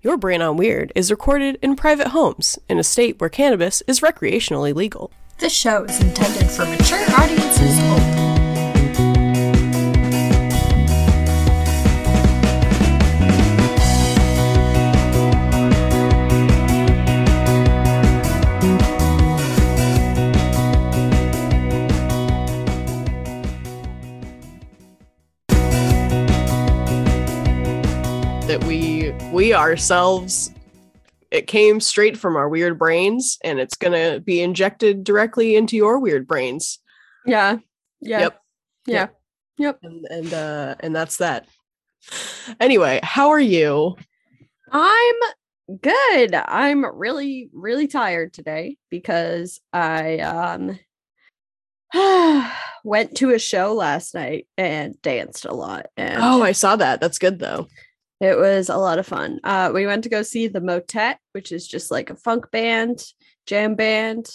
Your Brain on Weird is recorded in private homes in a state where cannabis is recreationally legal. This show is intended for mature audiences only. We ourselves it came straight from our weird brains and it's gonna be injected directly into your weird brains. Yeah. Yeah. Yep. Yeah. Yep. And and uh and that's that. Anyway, how are you? I'm good. I'm really, really tired today because I um went to a show last night and danced a lot. And Oh, I saw that. That's good though. It was a lot of fun. Uh we went to go see the Motet, which is just like a funk band, jam band.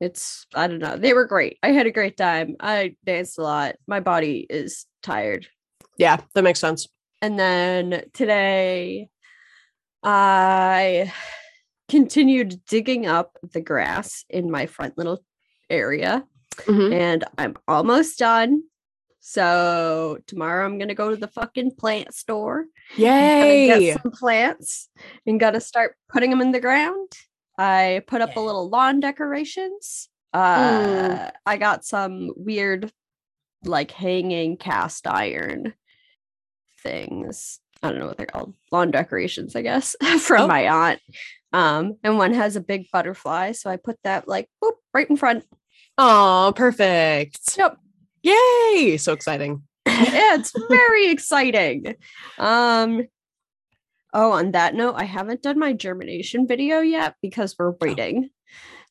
It's I don't know. They were great. I had a great time. I danced a lot. My body is tired. Yeah, that makes sense. And then today, I continued digging up the grass in my front little area, Mhm. and I'm almost done. So tomorrow I'm gonna go to the fucking plant store. Yay! get some plants and gotta start putting them in the ground. I put up a little lawn decorations. Uh, I got some weird, like hanging cast iron things. I don't know what they're called. Lawn decorations, I guess, from Oh. my aunt. Um, and one has a big butterfly, so I put that like boop right in front. Oh, perfect. Yep. Yay! So exciting. yeah, it's very exciting. Um oh, on that note, I haven't done my germination video yet because we're waiting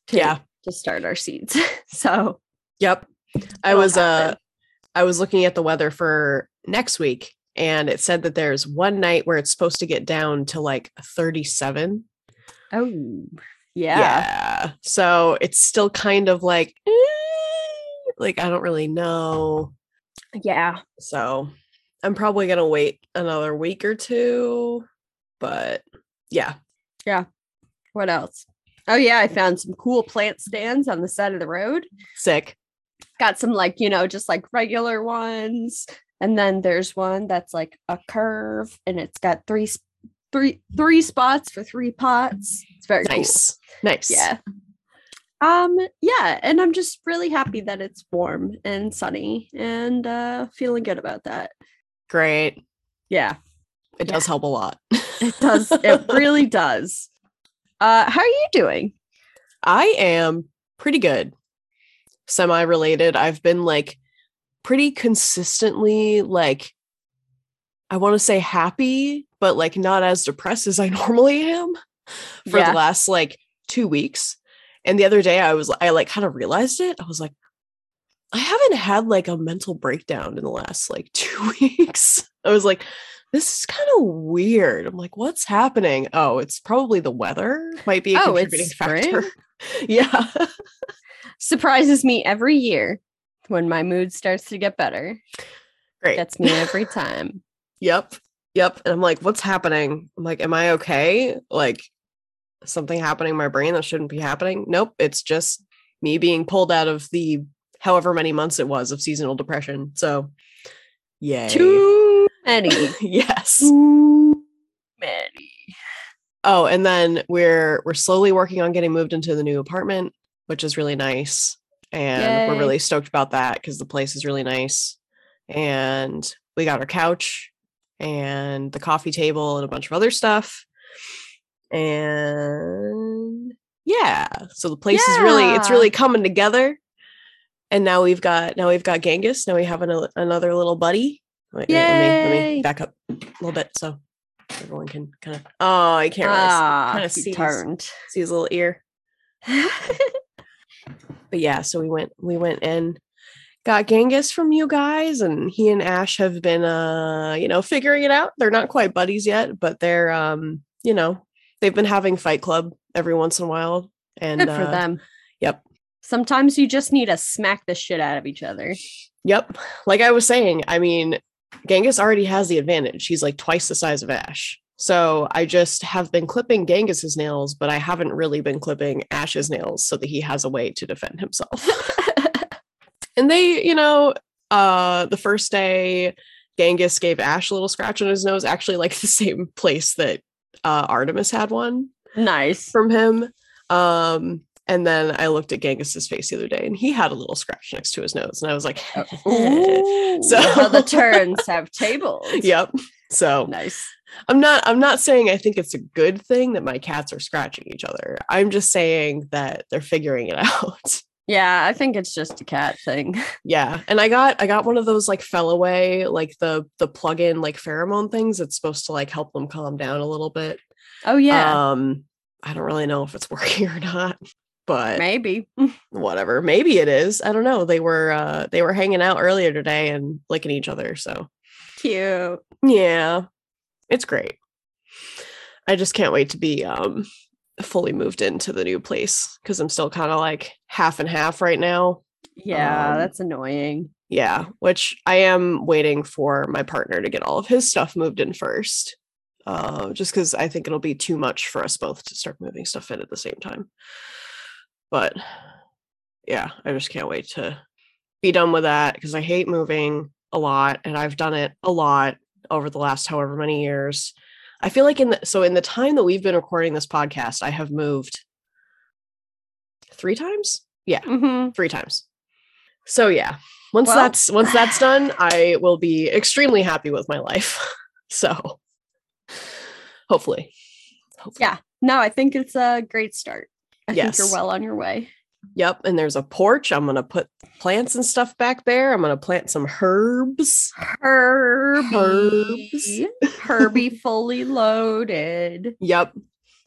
to, Yeah. to start our seeds. so Yep. I was uh. I was looking at the weather for next week and it said that there's one night where it's supposed to get down to like 37. oh yeah. Yeah. So it's still kind of like eh, like I don't really know. Yeah. So I'm probably going to wait another week or two, but yeah. Yeah. What else? Oh yeah, I found some cool plant stands on the side of the road. Sick. Got some like, you know, just like regular ones. And then there's one that's like a curve and it's got three three three spots for three pots. It's very cool. Nice. Nice. yeah um yeah and i'm just really happy that it's warm and sunny and uh feeling good about that Great. yeah It does help a lot. it does it really does uh how are you doing I am pretty good. Semi related. I've been like pretty consistently like I want to say happy, but like not as depressed as I normally am for Yeah. the last like 2 weeks. And the other day I was I like kind of realized it. I was like I haven't had like a mental breakdown in the last like 2 weeks. I was like this is kind of weird. I'm like, what's happening? Oh, it's probably the weather. Might be a Oh, contributing factor. yeah. surprises me every year when my mood starts to get better Great. gets me every time Yep. Yep. And I'm like, what's happening? I'm like, am I okay? Like something happening in my brain that shouldn't be happening? Nope. It's just me being pulled out of the however many months it was of seasonal depression. So yay. too many yes. too many Oh, and then we're we're slowly working on getting moved into the new apartment, which is really nice. And we're really stoked about that because the place is really nice. And we got our couch and the coffee table and a bunch of other stuff. And yeah, so the place is really it's really coming together. And now we've got now we've got Genghis. Now we have an, another little buddy. Wait, wait, let me let me back up a little bit so everyone can kind of oh I can't really ah kind of see his, turned see his little ear. But yeah, so we went we went and got Genghis from you guys, and he and Ash have been uh you know figuring it out. They're not quite buddies yet, but they're um you know they've been having Fight Club every once in a while, and Good for uh, them. Yep, Sometimes you just need to smack the shit out of each other. yep. Like I was saying, I mean, Genghis already has the advantage. He's like twice the size of Ash. So I just have been clipping Genghis's nails, but I haven't really been clipping Ash's nails so that he has a way to defend himself. and they, you know, uh the first day Genghis gave Ash a little scratch on his nose, actually like the same place that uh Artemis had one nice. from him. Um and then I looked at Genghis's face the other day and he had a little scratch next to his nose. And I was like, Ooh, So- how the turns have tables. Yep. So Nice. I'm not I'm not saying I think it's a good thing that my cats are scratching each other. I'm just saying that they're figuring it out. Yeah, I think it's just a cat thing. yeah. And I got I got one of those like Feliway, like the the plug-in like pheromone things that's supposed to like help them calm down a little bit. Oh yeah, Um I don't really know if it's working or not, but maybe. whatever. Maybe it is. I don't know. They were uh they were hanging out earlier today and licking each other, so Cute. Yeah, it's great. I just can't wait to be um fully moved into the new place because I'm still kind of like half and half right now. Yeah, Um, that's annoying. Yeah, which I am waiting for my partner to get all of his stuff moved in first. Uh, just because I think it'll be too much for us both to start moving stuff in at the same time. But yeah, I just can't wait to be done with that because I hate moving a lot and I've done it a lot over the last however many years. I feel like in the so in the time that we've been recording this podcast, I have moved three times. Yeah, hmm three times. So yeah, once Well- that's once that's done, I will be extremely happy with my life. so hopefully, hopefully. Yeah. No, I think it's a great start. I think you're well on your way. Yep. And there's a porch. I'm gonna put plants and stuff back there. I'm gonna plant some herbs. Herbs, Herbie fully loaded. Yep.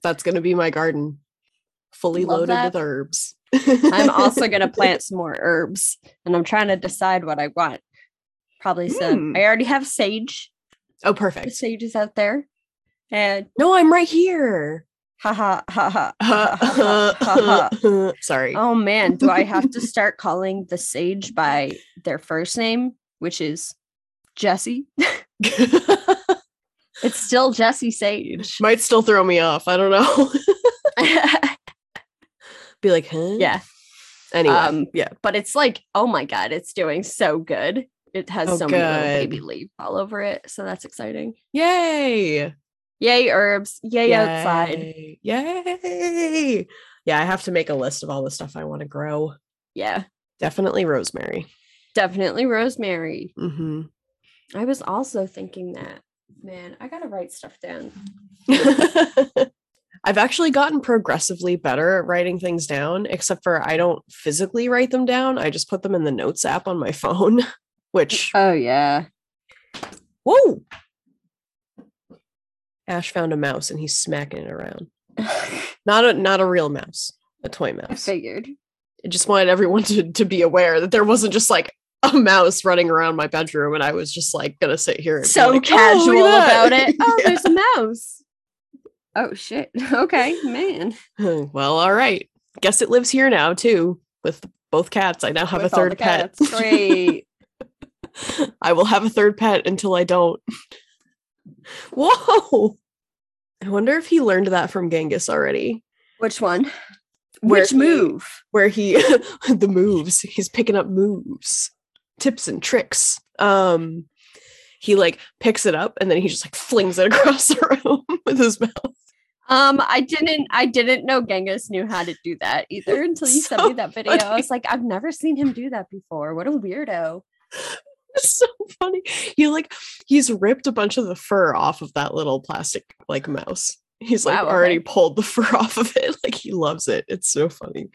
That's gonna be my garden. Fully Love loaded that. with herbs. I'm also going to plant some more herbs and I'm trying to decide what I want. Probably some. Hmm. I already have sage. Oh, The perfect. sage is out there. And No, I'm right here. ha ha ha ha ha ha. Sorry. Oh man, do I have to start calling the sage by their first name, which is Jesse? It's still Jesse Sage. Might still throw me off. I don't know. Be like, huh? yeah, Anyway. Um, yeah. but it's like, oh my god, it's doing so good. It has Oh, so many little baby leaves all over it, so that's exciting. Yay. Yay herbs! Yay, outside! Yay. Yay. Yeah, I have to make a list of all the stuff I want to grow. Yeah, Definitely rosemary. definitely rosemary. hmm I was also thinking that. Man, I gotta write stuff down. I've actually gotten progressively better at writing things down, except for I don't physically write them down. I just put them in the notes app on my phone, which, Oh yeah. whoa. Ash found a mouse and he's smacking it around. Not a not a real mouse, a toy mouse. I figured. I just wanted everyone to, to be aware that there wasn't just like a mouse running around my bedroom and I was just like gonna sit here and be So like, "Oh, casual that." about it. Oh, Yeah. there's a mouse. Oh shit. Okay, man. Hmm, well, all right. Guess it lives here now too with both cats. I now have With a third pet. cats. Great. I will have a third pet until I don't. Whoa. I wonder if he learned that from Genghis already. Which one? Where Which he- move? Where he the moves. He's picking up moves, tips and tricks. Um he like picks it up and then he just like flings it across the room with his mouth. Um, I didn't I didn't know Genghis knew how to do that either until you sent me that video. I was like, I've never seen him do that before. What a weirdo. It's so funny. He like he's ripped a bunch of the fur off of that little plastic like mouse. He's like Wow, okay. already pulled the fur off of it. Like he loves it. It's so funny.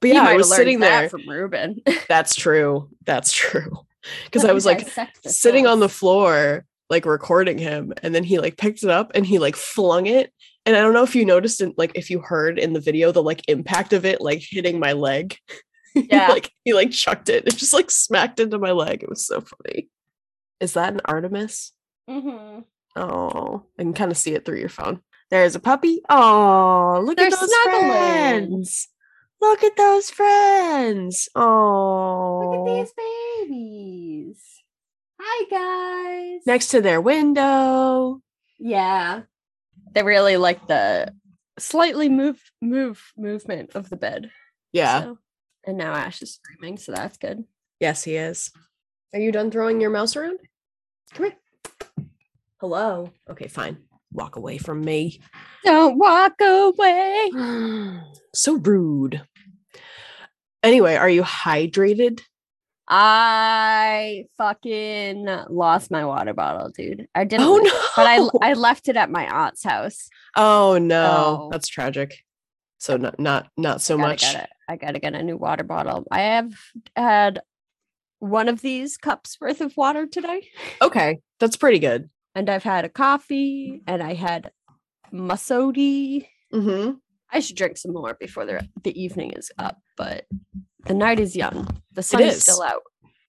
But yeah, I was sitting there. from Ruben. That's true. That's true. Because I was like sitting on the floor, like recording him, and then he like picked it up and he like flung it. And I don't know if you noticed in like if you heard in the video the like impact of it like hitting my leg. Yeah. like he like chucked it. It just like smacked into my leg. It was so funny. Is that an Artemis? Mm-hmm. Oh, I can kind of see it through your phone. There's a puppy. Oh, look They're at those snuggling. friends. Look at those friends. Oh, Look at these babies. Hi guys. next to their window. Yeah. They really like the slightly move move movement of the bed. Yeah. so- And now Ash is screaming, so that's good. Yes, he is. Are you done throwing your mouse around? Come here. Hello. Okay, fine. Walk away from me. Don't walk away. so rude. Anyway, are you hydrated? I fucking lost my water bottle, dude. I didn't, Oh no. but I I left it at my aunt's house. Oh no. So- That's tragic. So not not not so gotta much. Get it. I gotta get a new water bottle. I have had one of these cups worth of water today, Okay. That's pretty good. and I've had a coffee, and I had masodi. Mm-hmm. I should drink some more before the the evening is up, but the night is young. The sun is. is. still out.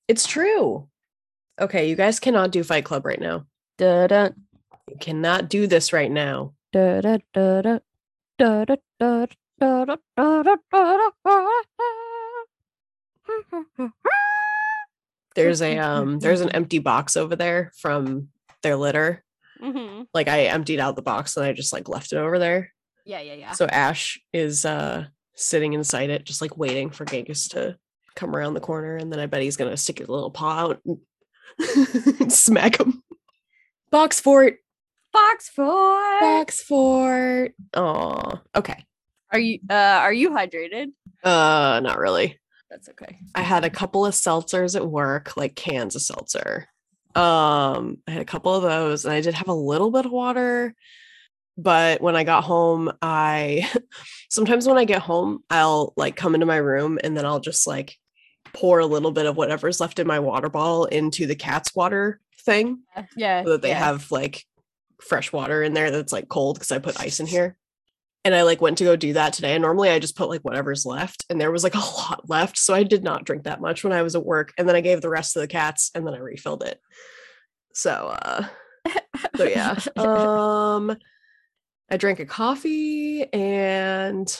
It's true. Okay, you guys cannot do Fight Club right now. Da da You cannot do this right now. da da da da da da da There's a um there's an empty box over there from their litter. Mhm. Like I emptied out the box and I just like left it over there. Yeah, yeah, yeah. So Ash is uh sitting inside it, just like waiting for Genghis to come around the corner, and then I bet he's gonna stick his little paw out and smack him. Box fort. Box fort. Box fort. Oh, okay. Are you uh are you hydrated? Uh not really. That's okay. I had a couple of seltzers at work, like cans of seltzer. Um, I had a couple of those, and I did have a little bit of water. But when I got home, I sometimes when I get home, I'll like come into my room and then I'll just like pour a little bit of whatever's left in my water bottle into the cat's water thing Yeah. so that they yeah. have like fresh water in there that's like cold because I put ice in here. And I like went to go do that today. And normally I just put like whatever's left, and there was like a lot left. So I did not drink that much when I was at work. And then I gave the rest to the cats and then I refilled it. So uh so yeah. Um I drank a coffee and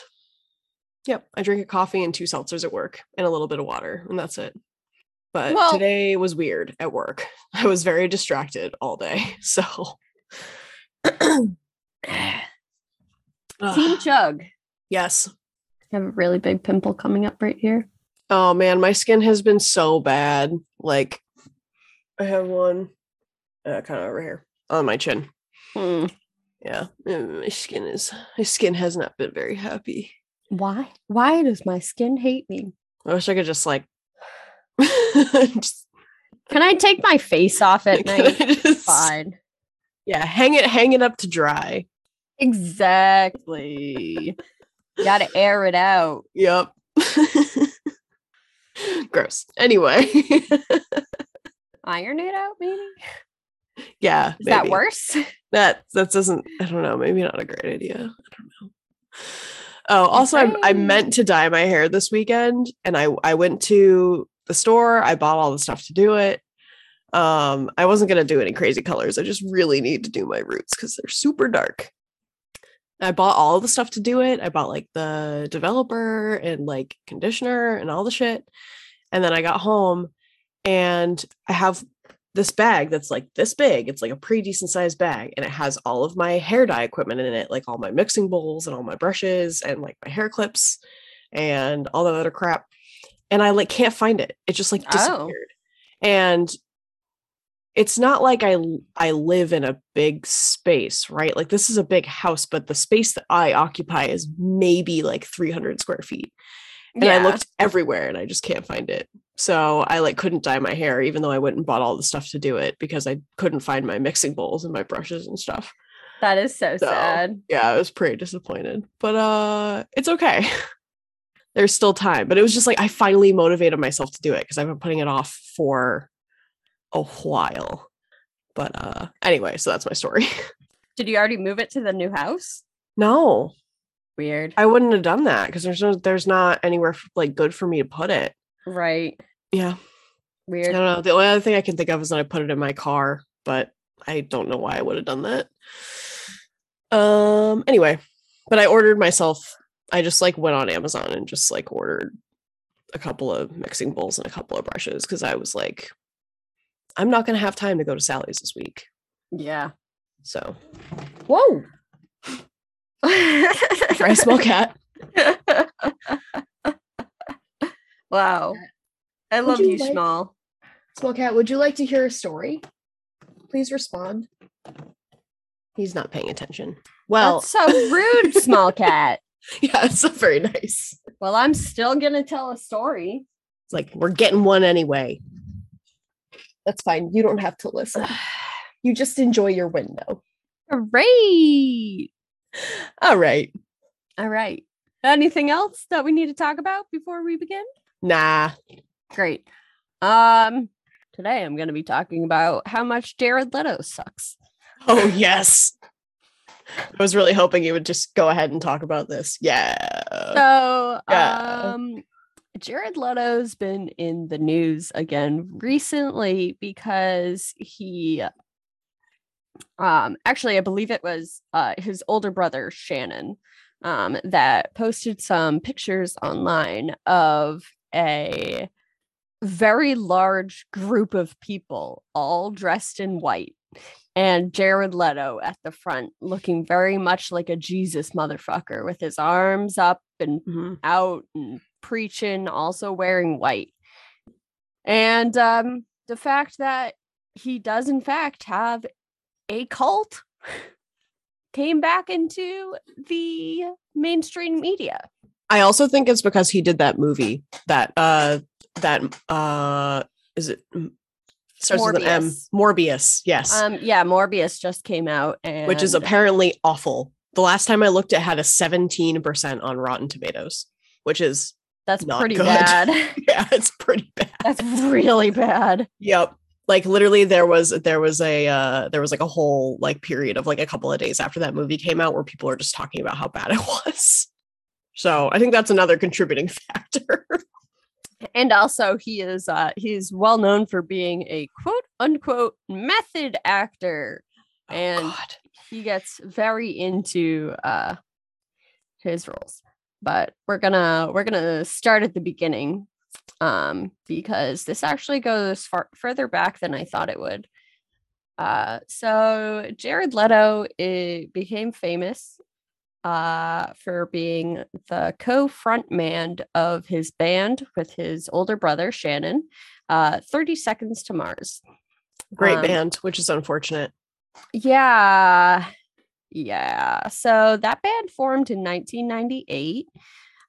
yep, I drank a coffee and two seltzers at work and a little bit of water, and that's it. But Well- today was weird at work. I was very distracted all day. So Team Chug. yes. I have a really big pimple coming up right here. Oh man, my skin has been so bad. Like I have one uh, kind of over here on my chin. Hmm. Yeah, mm, my skin is my skin has not been very happy. Why? Why does my skin hate me? I wish I could just like just, Can I take my face off at night? just- Fine. Yeah, hang it hang it up to dry. Exactly. you gotta air it out. Yep. Gross. Anyway, Iron it out, maybe? yeah. Is that worse? That that doesn't. I don't know. Maybe not a great idea. I don't know. Oh, also, I, I meant to dye my hair this weekend, and I I went to the store. I bought all the stuff to do it. Um, I wasn't gonna do any crazy colors. I just really need to do my roots because they're super dark. I bought all the stuff to do it. I bought like the developer and like conditioner and all the shit. And then I got home and I have this bag that's like this big. It's like a pretty decent sized bag and it has all of my hair dye equipment in it, like all my mixing bowls and all my brushes and like my hair clips and all that other crap. And I like can't find it. It just like Oh. disappeared. And it's not like I I live in a big space, right? Like this is a big house, but the space that I occupy is maybe like 300 square feet. And I looked everywhere and I just can't find it. So I like couldn't dye my hair, even though I went and bought all the stuff to do it because I couldn't find my mixing bowls and my brushes and stuff. That is so, So, sad. Yeah, I was pretty disappointed. But uh it's okay. There's still time. But it was just like I finally motivated myself to do it because I've been putting it off for a while. But uh anyway, so that's my story. Did you already move it to the new house? no, Weird. I wouldn't have done that because there's no there's not anywhere like good for me to put it. right. Yeah. Weird. I don't know. The only other thing I can think of is that I put it in my car, but I don't know why I would have done that. Um anyway, but I ordered myself I just like went on Amazon and just like ordered a couple of mixing bowls and a couple of brushes because I was like I'm not going to have time to go to Sally's this week. Yeah. So, Whoa. A small cat. wow. I Would love you you, like- Schmal. Small cat, would you like to hear a story? Please respond. He's not paying attention. Well, That's so rude, small cat. yeah, it's not very nice. Well, I'm still gonna tell a story. It's like we're getting one anyway. That's fine. You don't have to listen. You just enjoy your window. Great. All right. All right. Anything else that we need to talk about before we begin? Nah. Great. Um, today I'm going to be talking about how much Jared Leto sucks. Oh yes. I was really hoping you would just go ahead and talk about this. Yeah. So, yeah. um, Jared Leto's been in the news again recently because he, um, actually, I believe it was uh, his older brother Shannon, um, that posted some pictures online of a very large group of people all dressed in white and Jared Leto at the front looking very much like a Jesus motherfucker with his arms up and Mhm. out and preaching, also wearing white. And um, the fact that he does, in fact, have a cult came back into the mainstream media. I also think it's because he did that movie that uh that uh is it starts with an M Morbius. Morbius, yes. Um, yeah, Morbius just came out, and which is apparently awful. The last time I looked it had a 17% on Rotten Tomatoes, which is that's not pretty good. bad. yeah, it's pretty bad. that's really bad. Yep. Like literally there was there was a uh there was like a whole like period of like a couple of days after that movie came out where people are just talking about how bad it was. So I think that's another contributing factor. and also he is uh he's well known for being a quote unquote method actor and Oh, he gets very into uh his roles but we're gonna we're gonna start at the beginning um because this actually goes far further back than i thought it would uh so jared leto it became famous uh for being the co-frontman of his band with his older brother shannon uh 30 seconds to mars Great Um, band, which is unfortunate. yeah. Yeah. So that band formed in 1998.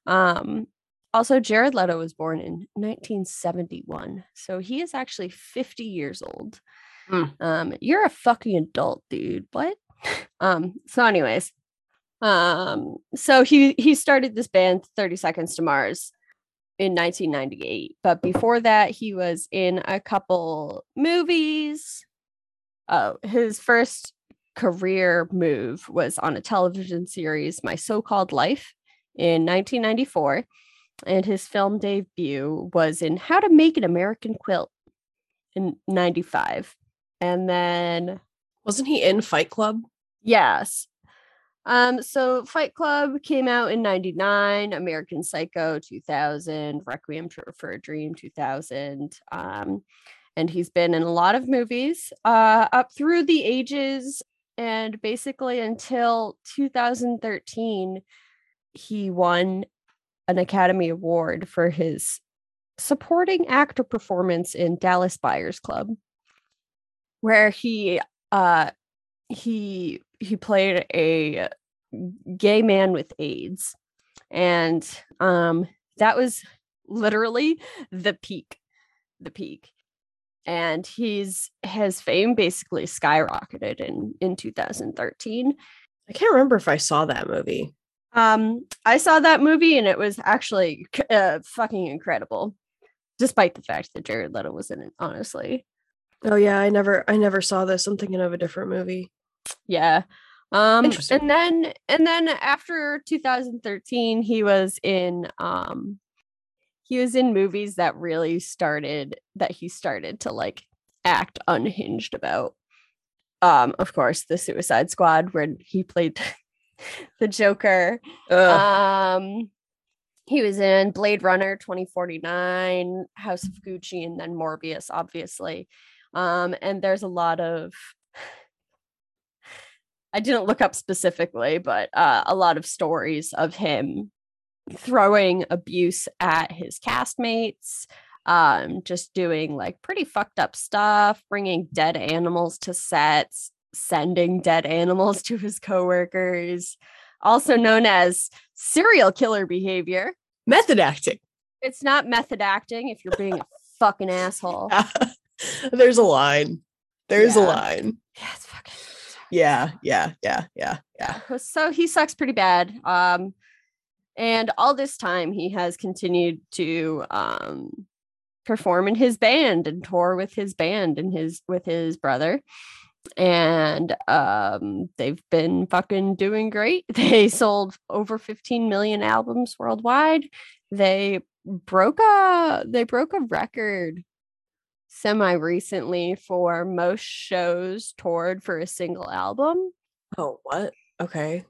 Um also Jared Leto was born in 1971. So he is actually 50 years old. Hmm. Um you're a fucking adult, dude. What? Um so anyways, um so he he started this band 30 Seconds to Mars in 1998, but before that he was in a couple movies. Uh, his first career move was on a television series, My So Called Life, in 1994. And his film debut was in How to Make an American Quilt in 95. And then, Wasn't he in Fight Club? yes. Um, so Fight Club came out in 99, American Psycho 2000, Requiem for, for a Dream 2000. Um, and he's been in a lot of movies uh, up through the ages and basically until 2013 he won an academy award for his supporting actor performance in dallas buyers club. Where he uh he he played a gay man with aids. And um that was literally the peak the peak and he's his fame basically skyrocketed in in 2013 I can't remember if I saw that movie. um i saw that movie and it was actually uh, fucking incredible despite the fact that jared leto was in it honestly Oh yeah, I never I never saw this. I'm thinking of a different movie. yeah um and then and then after 2013 he was in um he was in movies that really started that he started to like act unhinged about. Um of course the suicide squad where he played the joker. Ugh. um he was in blade runner 2049 house of gucci and then morbius obviously. Um and there's a lot of I didn't look up specifically, but uh, a lot of stories of him throwing abuse at his castmates, um, just doing like pretty fucked up stuff, bringing dead animals to sets, sending dead animals to his coworkers, also known as serial killer behavior. Method acting. It's not method acting if you're being a fucking asshole. There's a line. There's a line. Yeah, it's fucking. Yeah, yeah, yeah, yeah, yeah. So he sucks pretty bad. Um, and all this time he has continued to um perform in his band and tour with his band and his with his brother. And um they've been fucking doing great. They sold over 15 million albums worldwide. They broke a they broke a record semi recently for most shows toured for a single album. Oh, what? Okay.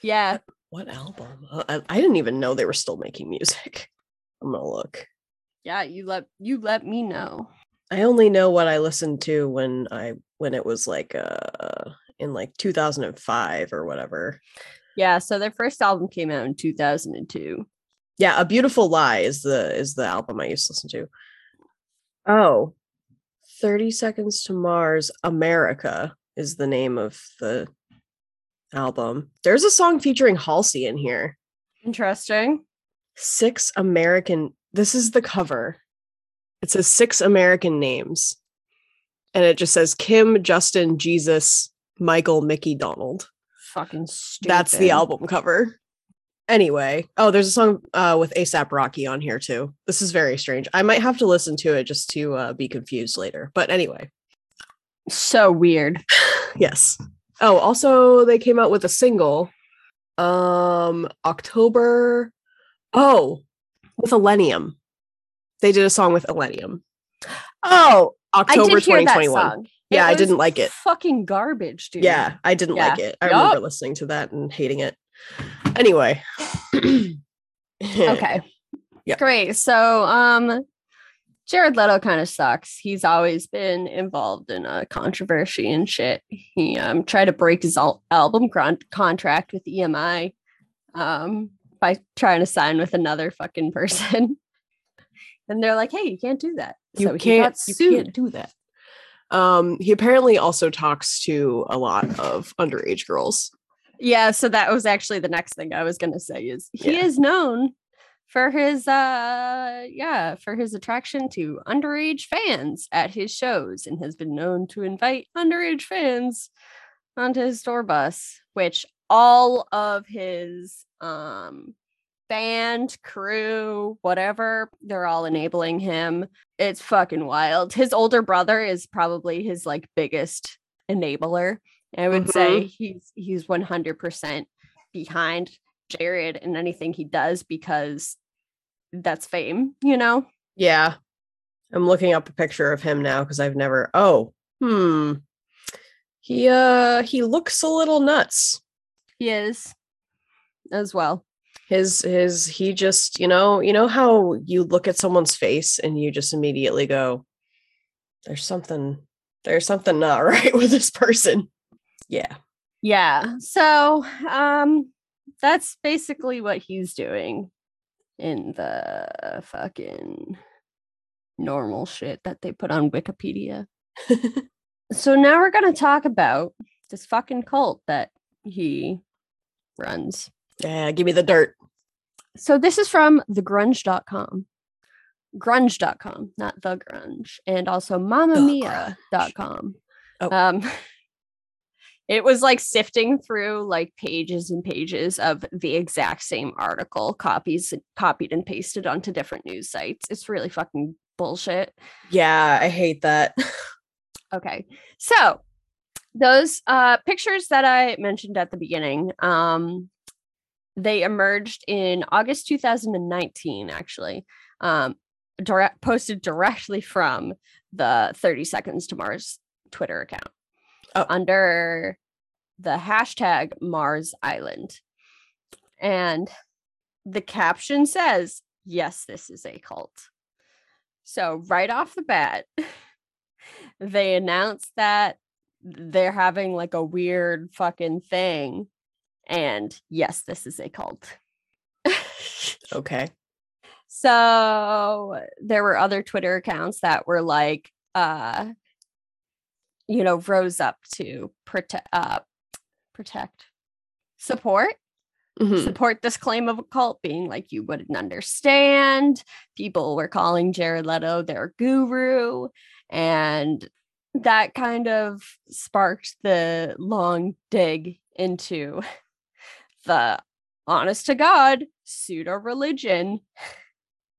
Yeah, What album? Uh, I, I didn't even know they were still making music. I'm gonna look. yeah, you let you let me know. I only know what I listened to when I when it was like uh in like 2005 or whatever. Yeah, so their first album came out in 2002. Yeah, A Beautiful Lie is the is the album I used to listen to. Oh, 30 Seconds to Mars America is the name of the album. There's a song featuring Halsey in here. Interesting. Six American This is the cover. It says six American names. And it just says Kim, Justin, Jesus, Michael, Mickey, Donald. Fucking stupid. That's the album cover. Anyway, oh, there's a song uh, with ASAP Rocky on here too. This is very strange. I might have to listen to it just to uh, be confused later. But anyway, So weird. yes. Oh, also they came out with a single, um, October. Oh, with Illenium. They did a song with Illenium. Oh, October I did hear that 2021. Yeah, I didn't like it. Fucking garbage, dude. Yeah, I didn't like it. I remember listening to that and hating it. Anyway. Okay. Yeah. Great. So, um, Jared Leto kind of sucks. He's always been involved in a controversy and shit. He um tried to break his al- album con- contract with EMI um by trying to sign with another fucking person. and they're like, "Hey, you can't do that." You So he can't, you can't do that. Um, he apparently also talks to a lot of underage girls. Yeah, so that was actually the next thing I was going to say is he Yeah. is known for his uh yeah, for his attraction to underage fans at his shows and has been known to invite underage fans onto his tour bus, which all of his um band, crew, whatever, they're all enabling him. It's fucking wild. His older brother is probably his like biggest enabler. I would say he's he's 100% behind Jared in anything he does because that's fame, you know? Yeah. I'm looking up a picture of him now because I've never oh, hmm. He uh he looks a little nuts. He is as well. His his he just, you know, you know how you look at someone's face and you just immediately go, There's something there's something not right with this person. Yeah. Yeah. So, um that's basically what he's doing in the fucking normal shit that they put on Wikipedia. so now we're going to talk about this fucking cult that he runs. Yeah, give me the dirt. So this is from thegrunge.com. Grunge.com, not the grunge, and also mamamia.com. Oh. Um it was like sifting through like pages and pages of the exact same article, copies copied and pasted onto different news sites. It's really fucking bullshit. Yeah, I hate that. Okay. So those uh pictures that I mentioned at the beginning, um they emerged in August 2019 actually. Um direct posted directly from the 30 seconds to Mars Twitter account Oh. under the hashtag Mars Island. And the caption says, Yes, this is a cult. So, right off the bat, they announced that they're having like a weird fucking thing. And yes, this is a cult. Okay. So there were other Twitter accounts that were like, uh, you know, rose up to protect, uh, protect, support, Mhm. support this claim of a cult, being like, you wouldn't understand. People were calling Jared Leto their guru, and that kind of sparked the long dig into the honest to God pseudo religion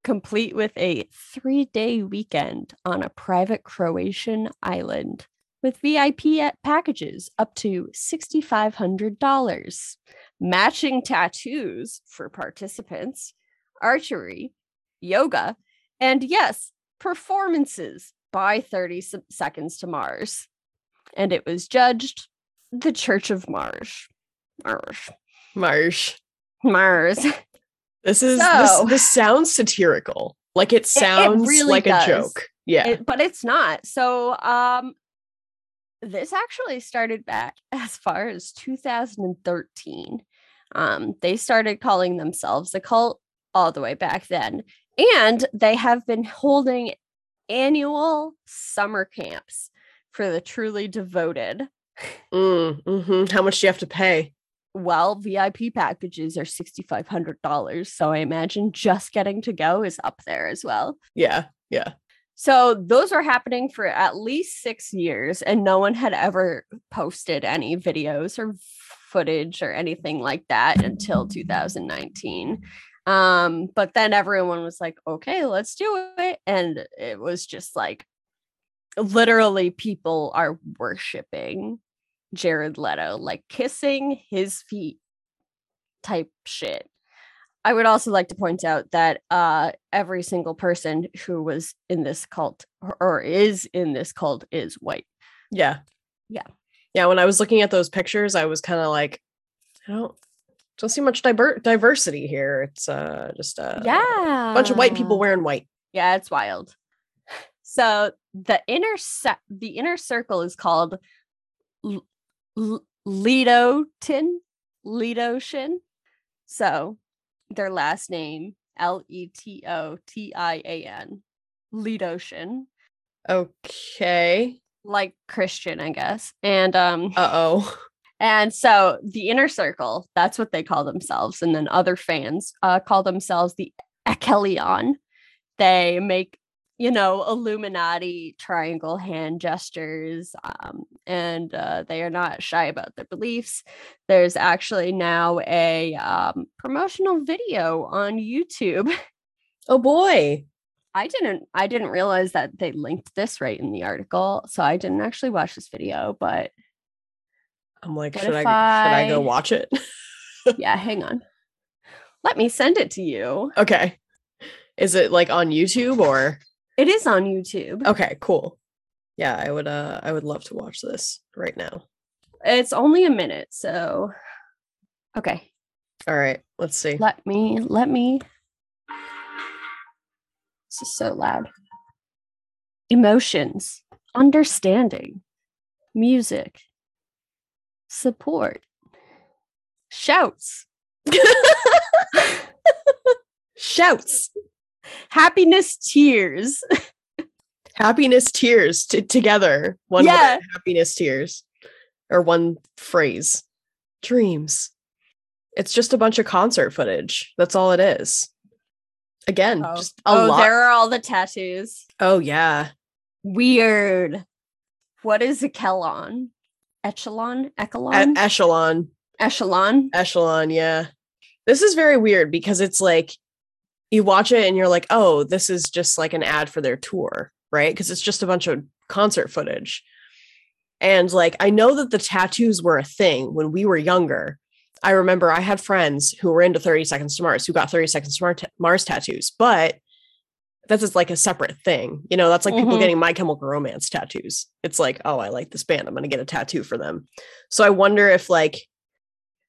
complete with a three day weekend on a private Croatian island with VIP at packages up to $6,500, matching tattoos for participants, archery, yoga, and yes, performances by 30 Seconds to Mars. And it was judged the Church of Mars. Mars. Marsh. Mars. This is So- this this sounds satirical. Like it sounds really like does. a joke. Yeah. It- but it's not. So um this actually started back as far as 2013. Um they started calling themselves a cult all the way back then. And they have been holding annual summer camps for the truly devoted. Mm, mhm. How much do you have to pay? Well, VIP packages are $6,500. So I imagine just getting to go is up there as well. Yeah. Yeah. So those were happening for at least six years, and no one had ever posted any videos or footage or anything like that until 2019. Um, but then everyone was like, okay, let's do it. And it was just like literally people are worshiping Jared Leto, like kissing his feet type shit. I would also like to point out that uh, every single person who was in this cult or, or is in this cult is white. Yeah. Yeah. Yeah. When I was looking at those pictures, I was kind of like, I don't don't see much diver- diversity here. It's uh just a yeah, bunch of white people wearing white. Yeah, it's wild. So the inner se- the inner circle is called L- L- Ledotin, Letotian. So their last name L E T O T I A N, Letotian, Okay. like Christian, I guess. And um, Uh oh. And so the inner circle, that's what they call themselves. And then other fans uh, call themselves the Echelon. They make, you know, Illuminati triangle hand gestures. Um, and uh, they are not shy about their beliefs. There's actually now a um, promotional video on YouTube. Oh boy. I didn't I didn't realize that they linked this right in the article. So I didn't actually watch this video, but I'm like, should I, if should I go watch it? yeah, hang on. Let me send it to you. okay. Is it like on YouTube or It is on YouTube. okay, cool. Yeah, I would uh I would love to watch this right now. It's only a minute, so okay. All right, let's see. Let me let me This is so loud. Emotions, understanding, music, support, shouts, Shouts. Happiness, tears. Happiness tears t- together. One Yeah. word, happiness tears. Or one phrase. Dreams. It's just a bunch of concert footage. That's all it is. Again, oh. just a oh, lot. there are all the tattoos. oh yeah. Weird. What is a kelon? Echelon? E- Echelon? echelon. Echelon? Echelon, yeah. This is very weird because it's like you watch it and you're like, oh, this is just like an ad for their tour, right? Because it's just a bunch of concert footage. And like, I know that the tattoos were a thing when we were younger. I remember I had friends who were into 30 Seconds to Mars who got 30 Seconds to Mar- Mars tattoos, but that's just like a separate thing. You know, that's like people Mhm. getting My Chemical Romance tattoos. It's like, oh, I like this band. I'm going to get a tattoo for them. So I wonder if like,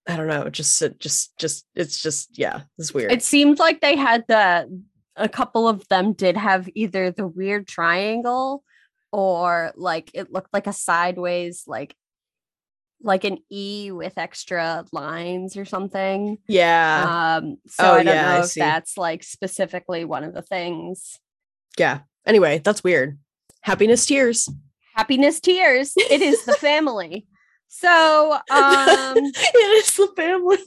I don't know, just, just, just, it's just, yeah, it's weird. It seemed like they had the a couple of them did have either the weird triangle or like it looked like a sideways like like an E with extra lines or something. Yeah. Um, so Oh, I don't yeah, I know if see. that's like specifically one of the things. yeah. Anyway, that's weird. Happiness tears. Happiness tears. It is the family. So um it is the family.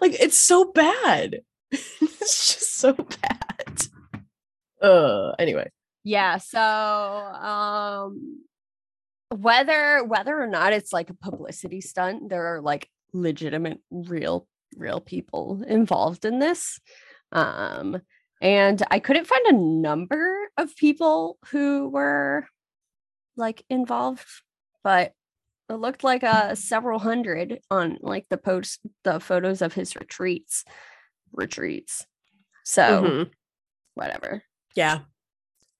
Like it's so bad. it's just so bad. Uh anyway. yeah, so um whether whether or not it's like a publicity stunt, there are like legitimate real real people involved in this. Um and I couldn't find a number of people who were like involved, but it looked like uh several hundred on like the post the photos of his retreats retreats. So Mhm. whatever. Yeah.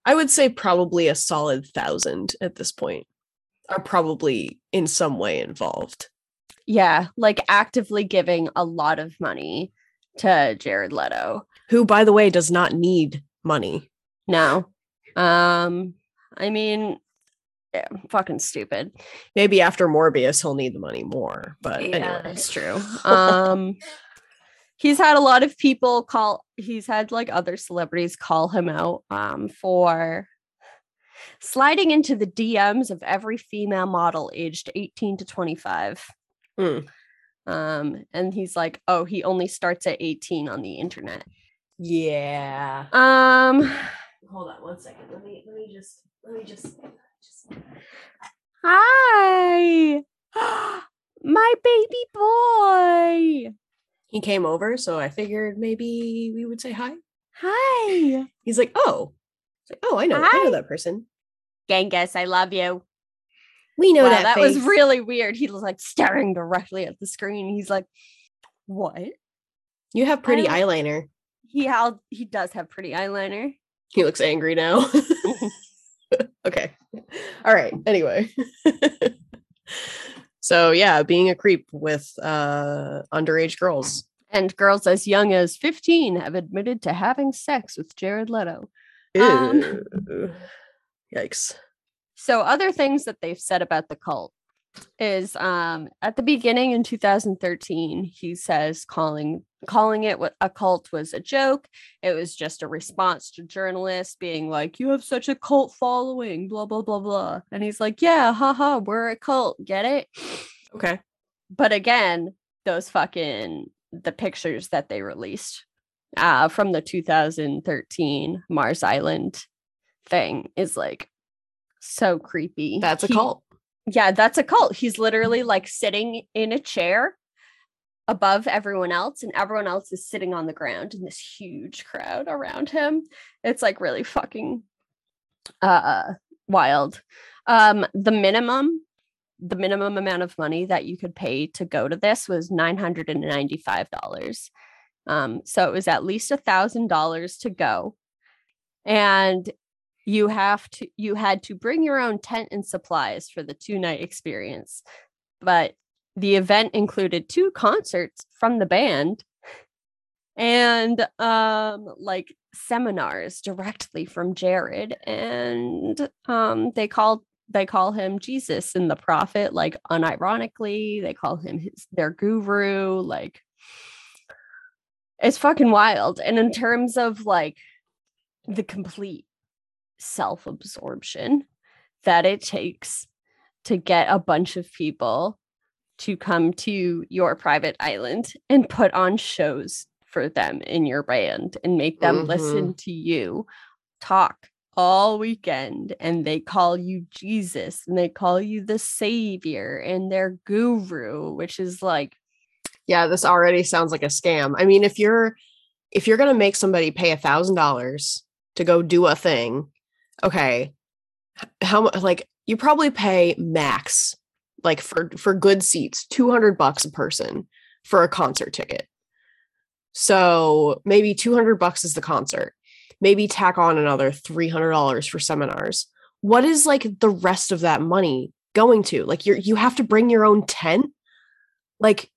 I would say probably a solid thousand at this point are probably in some way involved. Yeah, like actively giving a lot of money to Jared Leto. Who, by the way, does not need money. No. Um I mean yeah, fucking stupid. Maybe after Morbius, he'll need the money more. But anyway. that's true. Um he's had a lot of people call he's had like other celebrities call him out um for sliding into the DMs of every female model aged 18 to 25. Hmm. Um and he's like, "Oh, he only starts at 18 on the internet." Yeah. Um Hold on one second. Let me let me just let me just Hi. My baby boy. he came over, so I figured maybe we would say hi. Hi. He's like, oh. It's like, oh, I know, I know that person. Genghis, I love you. We know wow, that. that was really weird. He was like staring directly at the screen. He's like, "What?" You have pretty eyeliner. He how he does have pretty eyeliner. He looks angry now. okay. All right. Anyway. so yeah, being a creep with uh underage girls. And girls as young as 15 have admitted to having sex with Jared Leto. Um, Yikes. So other things that they've said about the cult is um at the beginning in 2013 he says calling calling it what a cult was a joke it was just a response to journalists being like you have such a cult following blah blah blah blah and he's like yeah haha we're a cult get it Okay. but again those fucking the pictures that they released uh from the 2013 mars island thing is like so creepy That's a He- cult. Yeah that's a cult. He's literally like sitting in a chair above everyone else and everyone else is sitting on the ground in this huge crowd around him. It's like really fucking uh wild. Um the minimum the minimum amount of money that you could pay to go to this was $995 um so it was at least a thousand dollars to go. And you have to you had to bring your own tent and supplies for the two night experience but the event included two concerts from the band and um like seminars directly from Jared and um they called they call him Jesus and the prophet like unironically they call him his their guru like it's fucking wild. And in terms of like the complete self-absorption that it takes to get a bunch of people to come to your private island and put on shows for them in your band and make them listen mm-hmm. to you talk all weekend and they call you Jesus and they call you the savior and their guru which is like Yeah, this already sounds like a scam. I mean, if you're if you're gonna make somebody pay a thousand dollars to go do a thing, okay, how much? Like, you probably pay max, like for for good seats, two hundred bucks a person for a concert ticket. So maybe two hundred bucks is the concert. Maybe tack on another three hundred dollars for seminars. What is like the rest of that money going to? Like, you're you have to bring your own tent. Like,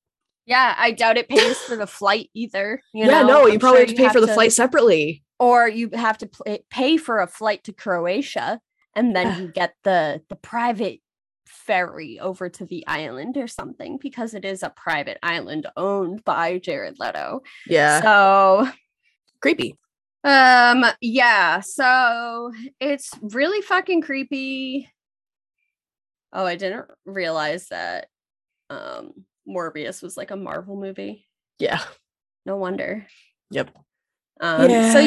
yeah I doubt it pays for the flight either you yeah, know? no, you I'm probably sure have to pay for the flight separately. Or you have to pl- pay for a flight to Croatia and then you get the the private ferry over to the island or something because it is a private island owned by Jared Leto. Yeah. So Creepy. um yeah, so it's really fucking creepy. Oh, I didn't realize that um Morbius was like a Marvel movie. Yeah. No wonder. Yep. Um so Yeah.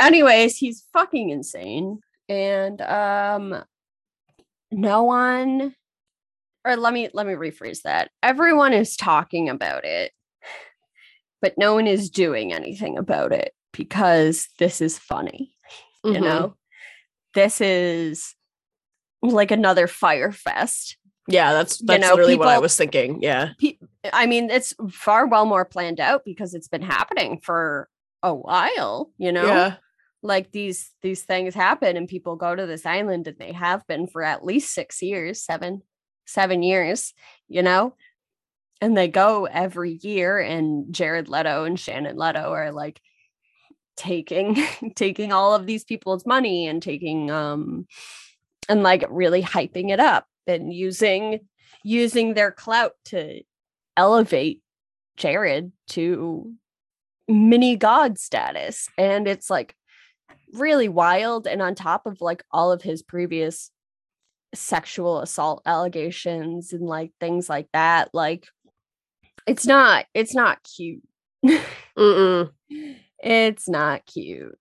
yeah, anyways, he's fucking insane. And um no one or let me let me rephrase that. Everyone is talking about it, but no one is doing anything about it because this is funny. You Mhm. know, this is like another Fyre Fest. Yeah, that's that's know, literally what I was thinking. Yeah. Pe- I mean, it's far well more planned out because it's been happening for a while, you know? Yeah. Like these these things happen and people go to this island and they have been for at least 6 years, 7 7 years, you know? And they go every year and Jared Leto and Shannon Leto are like taking taking all of these people's money and taking um and like really hyping it up and using using their clout to elevate Jared to mini god status and it's like really wild and on top of like all of his previous sexual assault allegations and like things like that like it's not it's not cute. It's not cute.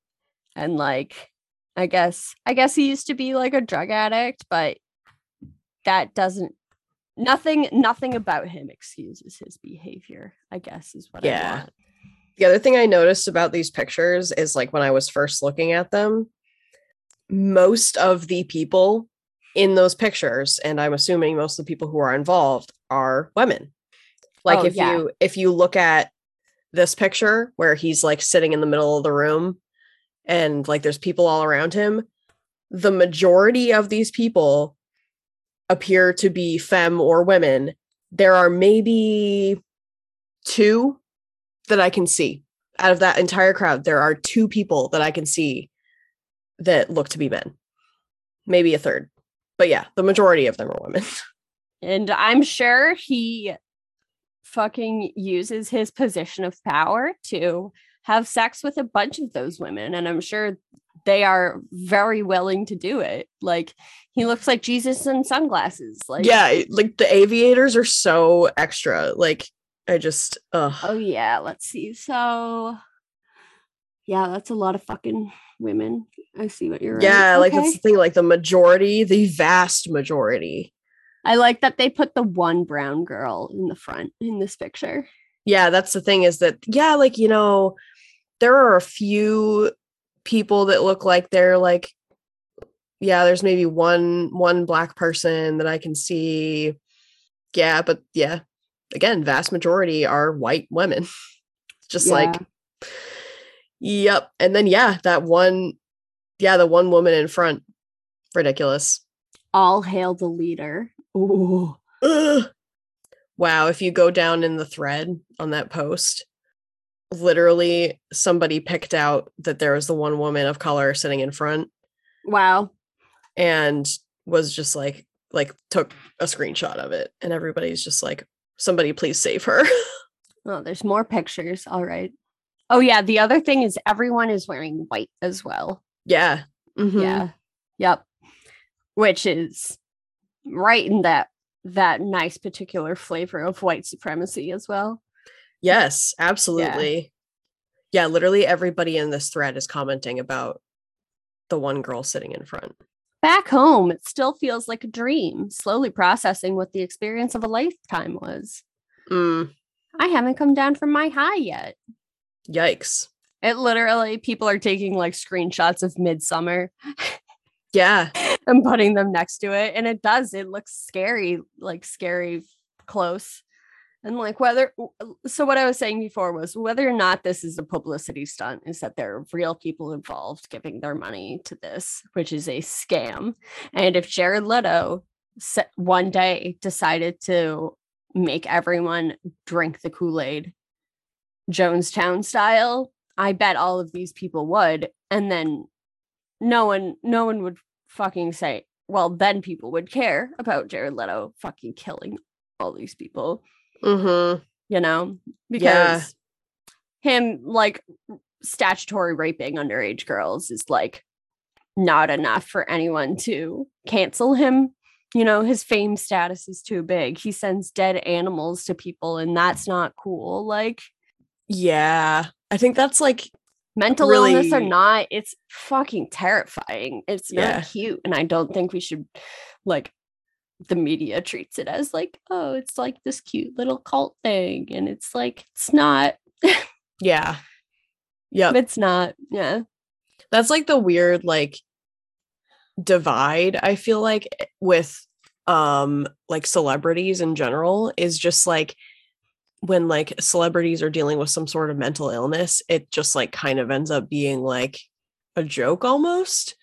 And like i guess i guess he used to be like a drug addict but that doesn't nothing nothing about him excuses his behavior i guess is what i Yeah. The other thing I noticed about these pictures is like when I was first looking at them, most of the people in those pictures, and I'm assuming most of the people who are involved are women. Like Oh, if yeah. you if you look at this picture where he's like sitting in the middle of the room and like there's people all around him, the majority of these people appear to be femme or women. There are maybe two that I can see out of that entire crowd. There are two people that I can see that look to be men, maybe a third, but yeah, the majority of them are women. and i'm sure he fucking uses his position of power to have sex with a bunch of those women and i'm sure they are very willing to do it like he looks like jesus in sunglasses like yeah, like the aviators are so extra. Like I just, uh, Oh yeah, let's see. So yeah, that's a lot of fucking women. I see what you're right. yeah, like that's the thing. Like the majority, the vast majority. I like that they put the one brown girl in the front in this picture. yeah that's the thing is that yeah like you know there are a few people that look like they're like yeah there's maybe one one black person that i can see yeah but yeah again vast majority are white women It's just like yep and then yeah that one yeah the one woman in front ridiculous all hail the leader. Ooh. Ugh. Wow, if you go down in the thread on that post, literally somebody picked out that there was the one woman of color sitting in front Wow. and was just like like took a screenshot of it and everybody's just like somebody please save her. Oh, there's more pictures. All right. Oh yeah, the other thing is everyone is wearing white as well. yeah. Mhm. Yeah. Yep. Which is right in that that nice particular flavor of white supremacy as well. Yes, absolutely. Yeah, literally everybody in this thread is commenting about the one girl sitting in front. Back home, it still feels like a dream, slowly processing what the experience of a lifetime was. Mm, I haven't come down from my high yet. yikes. It literally, people are taking like screenshots of Midsummer Yeah. and putting them next to it. And it does, it looks scary, like scary close. And like whether, so what I was saying before was whether or not this is a publicity stunt is that there are real people involved giving their money to this, which is a scam. And if Jared Leto one day decided to make everyone drink the Kool Aid Jonestown style, I bet all of these people would. And then no one, no one would fucking say well, then people would care about Jared Leto fucking killing all these people, Mm-hmm. you know, because Yeah. him like statutory raping underage girls is like not enough for anyone to cancel him. You know, his fame status is too big. He sends dead animals to people, and that's not cool. Like, Yeah. I think that's like mental illness or not, it's fucking terrifying. It's Yeah. not cute. And I don't think we should like the media treats it as like, oh, it's like this cute little cult thing. And it's like, it's not. yeah. Yep. It's not. Yeah. that's like the weird like divide i feel like eh, with um like celebrities in general is just like when like celebrities are dealing with some sort of mental illness it just like kind of ends up being like a joke almost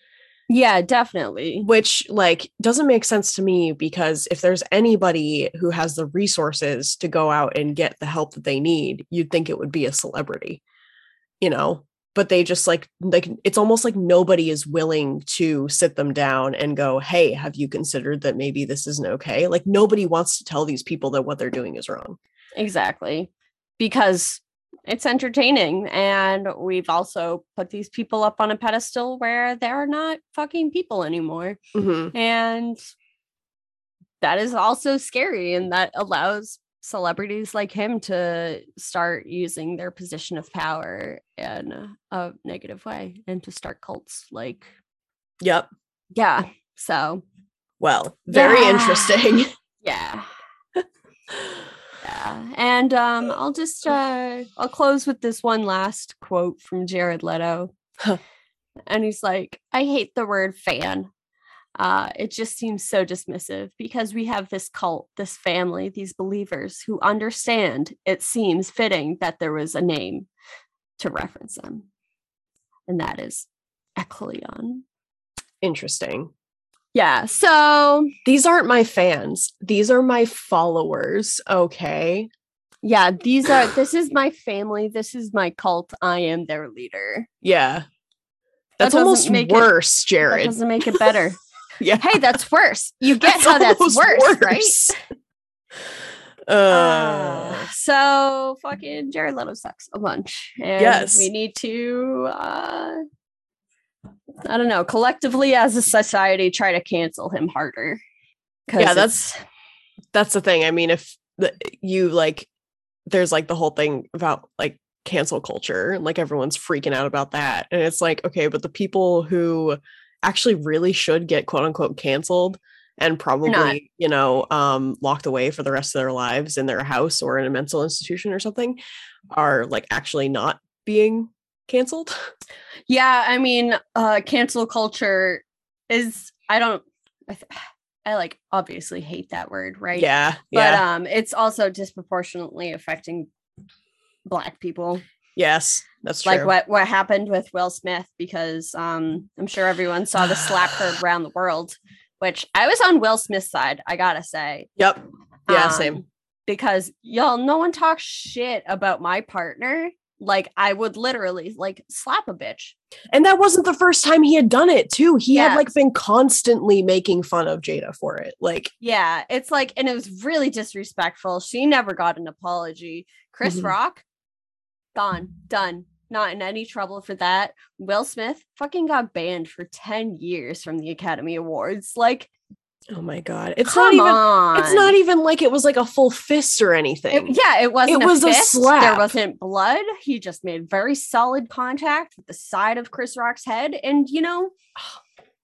Yeah, definitely. which like doesn't make sense to me because if there's anybody who has the resources to go out and get the help that they need you'd think it would be a celebrity you know but they just like like it's almost like nobody is willing to sit them down and go hey have you considered that maybe this isn't okay like nobody wants to tell these people that what they're doing is wrong Exactly. Because it's entertaining. And we've also put these people up on a pedestal where they're not fucking people anymore. Mhm. And that is also scary. And that allows celebrities like him to start using their position of power in a- a negative way and to start cults. Like, yep yeah. So, well very Yeah. interesting yeah. Yeah. And um, I'll just uh, I'll close with this one last quote from Jared Leto. Huh. And he's like, I hate the word fan. Uh, it just seems so dismissive because we have this cult, this family, these believers who understand it seems fitting that there was a name to reference them. And that is Echelon. interesting Yeah. So these aren't my fans these are my followers okay yeah, these are this is my family. This is my cult. I am their leader. Yeah. That's doesn't almost make it- worse, That Jared. doesn't make it better. Yeah. hey, that's worse. You get how that's almost worse, right? Uh, Uh, so fucking Jared Leto sucks a bunch. And Yes. we need to uh I don't know, collectively as a society try to cancel him harder. Yeah, that's- that's the thing. I mean, if the, you like, there's like the whole thing about like cancel culture and like everyone's freaking out about that. And it's like, okay, but the people who actually really should get quote unquote canceled and probably, you know, um, locked away for the rest of their lives in their house or in a mental institution or something are like actually not being canceled. Yeah, I mean, uh cancel culture is I don't I, th- I like obviously hate that word, right? Yeah. But Yeah. um it's also disproportionately affecting black people. yes. That's true. Like what what happened with Will Smith because um I'm sure everyone saw the slap heard around the world, which I was on Will Smith's side, I got to say. Yep. Yeah, Um, same. Because y'all no one talks shit about my partner. Like I would literally like slap a bitch. And that wasn't the first time he had done it, too. He had like been constantly making fun of Jada for it. Like, Yeah, it's like, and it was really disrespectful. She never got an apology. Chris Mhm. Rock, gone, done, not in any trouble for that. Will Smith fucking got banned for 10 years from the Academy Awards. Like, oh my god, it's come not even. on. It's not even like it was like a full fist or anything. It- yeah, it wasn't. was a fist. There slap. wasn't blood. He just made very solid contact with the side of Chris Rock's head, and you know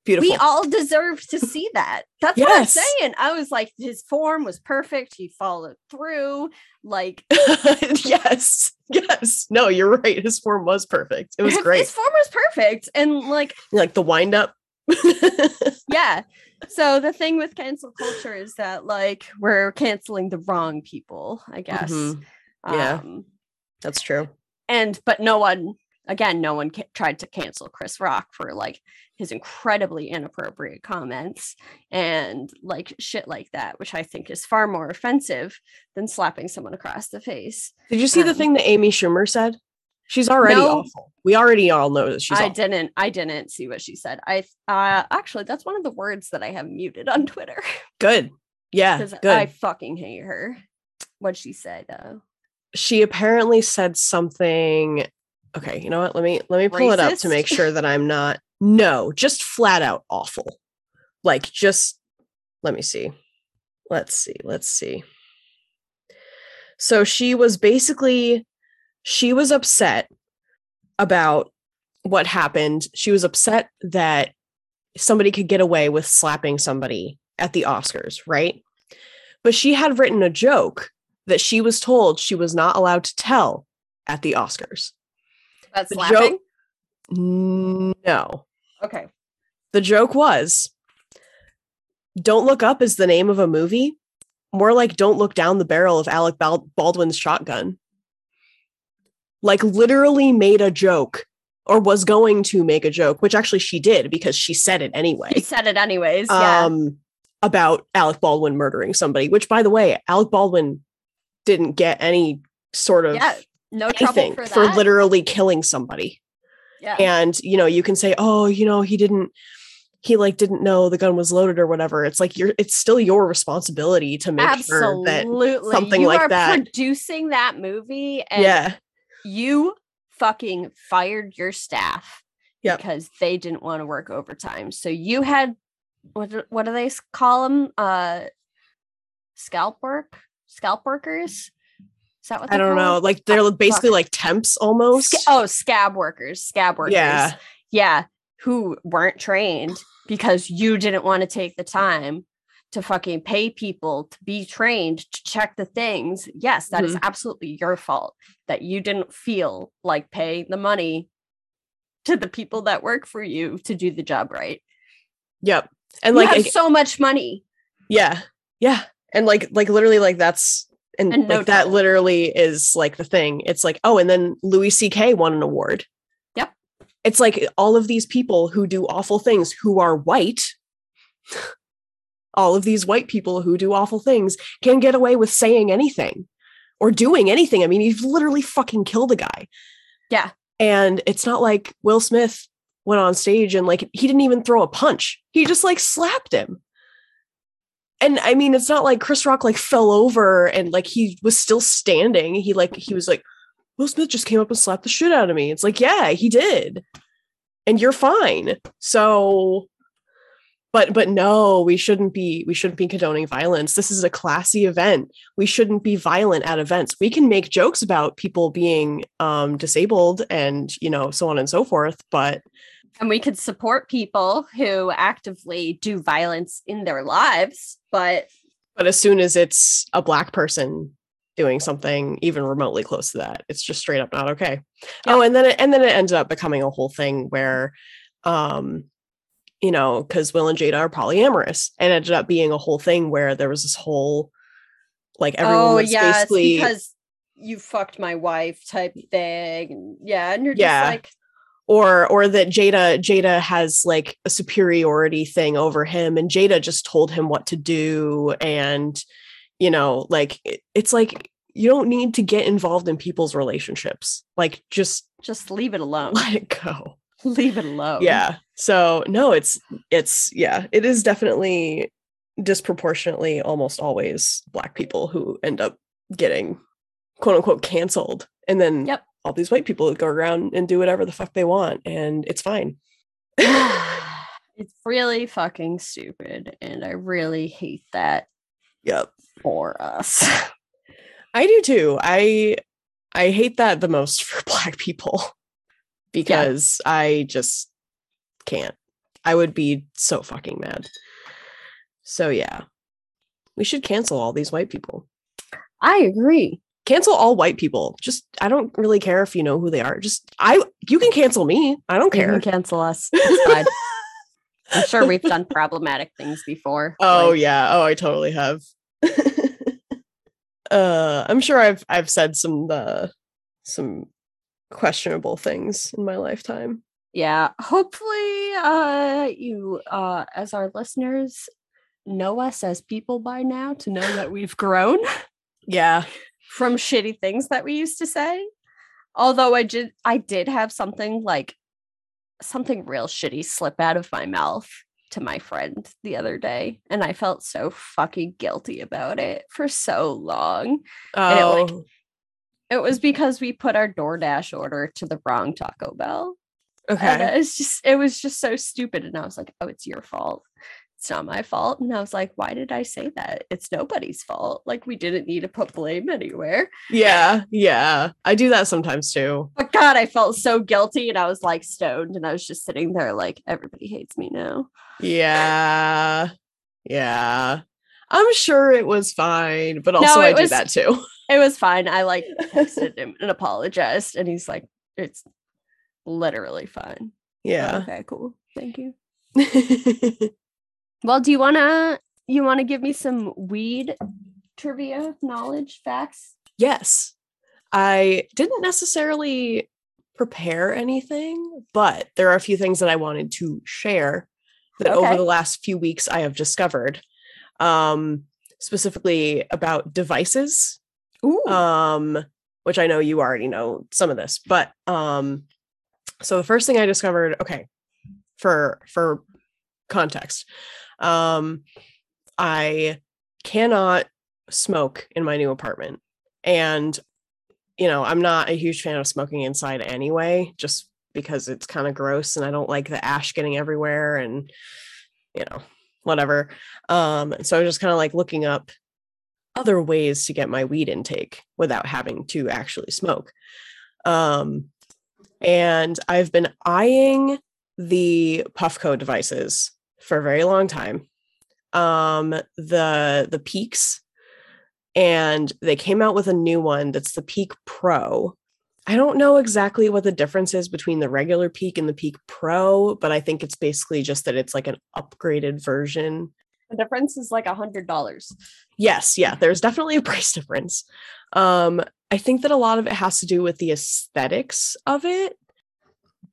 Beautiful. we all deserve to see that. That's Yes. what I'm saying. I was like, his form was perfect. He followed through. Like, yes, yes. No, you're right. His form was perfect. It was great. His form was perfect, and like, like the wind up. yeah. So the thing with cancel culture is that like we're canceling the wrong people, I guess. Mhm. Yeah. Um, That's true. and but no one again no one ca- tried to cancel chris rock for like his incredibly inappropriate comments and like shit like that which i think is far more offensive than slapping someone across the face Did you see the Um, thing that Amy Schumer said? She's already No. awful. We already all know that she's I awful. didn't. I didn't see what she said. I uh actually that's one of the words that I have muted on Twitter good. Yeah, because good. I fucking hate her. What'd she say though? she apparently said something okay you know what let me let me pull it up to make sure that i'm not no just flat out awful like just let me see let's see let's see so she was basically she was upset about what happened she was upset that somebody could get away with slapping somebody at the oscars right but she had written a joke that she was told she was not allowed to tell at the Oscars. That's The laughing. No. Okay. The joke was Don't Look Up is the name of a movie. More like Don't Look Down the Barrel of Alec Baldwin's Shotgun. Like, literally made a joke or was going to make a joke, which actually she did because she said it anyway. She said it anyways. Yeah. um about Alec Baldwin murdering somebody, which by the way, Alec Baldwin didn't get any sort of yeah. No trouble for for, literally killing somebody. yeah. And you know, you can say, "Oh, you know, he didn't he like didn't know the gun was loaded or whatever." It's like you're it's still your responsibility to make sure that something you like are that- producing that movie and yeah, you fucking fired your staff Yep. because they didn't want to work overtime. So you had what do, what do they call them? Uh scalp work? Scalp workers? Is that what I don't know, like they're fuck. basically like temps almost. Sca- oh, scab workers, scab workers. Yeah. Yeah, who weren't trained because you didn't want to take the time to fucking pay people to be trained to check the things. Yes, that is Mhm. absolutely your fault that you didn't feel like paying the money to the people that work for you to do the job right. Yep. And You like it- so much money. Yeah. Yeah. And like like literally like that's and, And no like that trouble. literally is like the thing. It's like, oh, and then Louis C.K. won an award. Yep. It's like all of these people who do awful things who are white. All of these white people who do awful things can get away with saying anything or doing anything. I mean, you've literally fucking killed a guy. Yeah. And it's not like Will Smith went on stage and like he didn't even throw a punch. He just like slapped him. And I mean, it's not like Chris Rock like fell over and like he was still standing. He like he was like, Will Smith just came up and slapped the shit out of me. It's like, yeah, he did. And you're fine. So but but no, we shouldn't be we shouldn't be condoning violence. This is a classy event. We shouldn't be violent at events. We can make jokes about people being um disabled and, you know, so on and so forth, but And we could support people who actively do violence in their lives, but but as soon as it's a black person doing something even remotely close to that it's just straight up not okay oh and then it, and then it ended up becoming a whole thing where um you know because will and jada are polyamorous and ended up being a whole thing where there was this whole like everyone oh was it's basically because you fucked my wife type thing. Yeah, and you're Yeah. just like, or or that Jada Jada has like a superiority thing over him and Jada just told him what to do and you know like it- it's like you don't need to get involved in people's relationships like just just leave it alone. let it go leave it alone. yeah so no it's it's yeah it is definitely disproportionately almost always black people who end up getting quote unquote canceled and then Yep. all these white people go around and do whatever the fuck they want and it's fine it's really fucking stupid. And I really hate that yep for us. I do too. I I hate that the most for black people because I just can't. I would be so fucking mad. So yeah. We should cancel all these white people. I agree. Cancel all white people. Just I don't really care if you know who they are. Just I you can cancel me. I don't You care. can cancel us. I'm sure we've done problematic things before. Oh like- yeah. Oh, I totally have. uh, I'm sure I've I've said some uh, some questionable things in my lifetime. yeah hopefully uh you uh as our listeners know us as people by now to know that we've grown Yeah. from shitty things that we used to say Although I did I did have something like something real shitty slip out of my mouth to my friend the other day and I felt so fucking guilty about it for so long. And it, like, Oh, It was because we put our DoorDash order to the wrong Taco Bell. Okay. it's just it was just so stupid and I was like, "Oh, it's your fault." It's not my fault. And I was like, why did I say that? It's nobody's fault. Like we didn't need to put blame anywhere. Yeah, yeah. I do that sometimes too. But God, I felt so guilty and I was like stoned and I was just sitting there like everybody hates me now. Yeah. Yeah. I'm sure it was fine, but No, also I it do was- that too. It was fine. I like texted him and apologized and he's like, it's literally fine. Yeah. Okay, cool. Thank you. Well, do you wanna you wanna give me some weed trivia, knowledge, facts? yes. I didn't necessarily prepare anything, but there are a few things that I wanted to share that over the last few weeks I have discovered. Um specifically about devices Ooh. um which i know you already know some of this but um so the first thing i discovered okay for for context um i cannot smoke in my new apartment and you know i'm not a huge fan of smoking inside anyway just because it's kind of gross and i don't like the ash getting everywhere and you know whatever um so i was just kind of like looking up other ways to get my weed intake without having to actually smoke. Um, and I've been eyeing the Puffco devices for a very long time. Um, the the Peaks, and they came out with a new one that's the Peak Pro. I don't know exactly what the difference is between the regular Peak and the Peak Pro, but I think it's basically just that it's like an upgraded version the difference is like a hundred dollars. Yes, yeah, there's definitely a price difference. Um, I think that a lot of it has to do with the aesthetics of it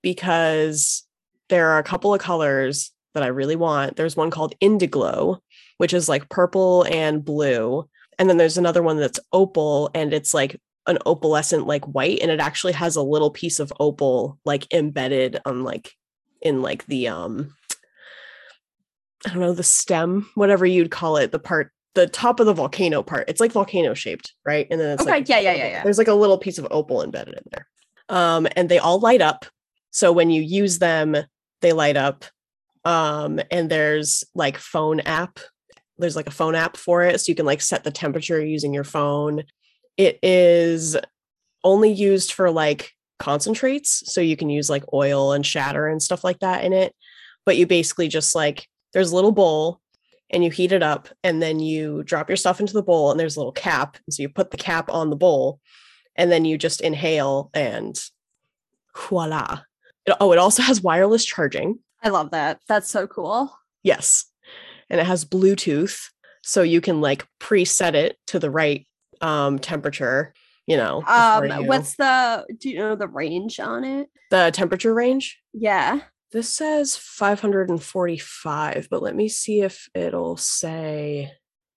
because there are a couple of colors that I really want. There's one called Indiglow, which is like purple and blue. And then there's another one that's opal and it's like an opalescent like white and it actually has a little piece of opal like embedded on like in like the um I don't know, the stem, whatever you'd call it, the part, the top of the volcano part. It's like volcano shaped, right? And then it's Okay, like yeah, yeah, yeah, yeah. there's like a little piece of opal embedded in there. Um, and they all light up. So when you use them, they light up. Um, and there's like phone app. There's like a phone app for it. So you can like set the temperature using your phone. It is only used for like concentrates. So you can use like oil and shatter and stuff like that in it. But you basically just like there's a little bowl and you heat it up and then you drop your stuff into the bowl and there's a little cap. So you put the cap on the bowl and then you just inhale and voila. It- oh, it also has wireless charging. I love that. That's so cool. Yes. And it has Bluetooth. So you can like preset it to the right um temperature, you know. Um, you- what's the do you know the range on it? the temperature range? Yeah. This says 545, but let me see if it'll say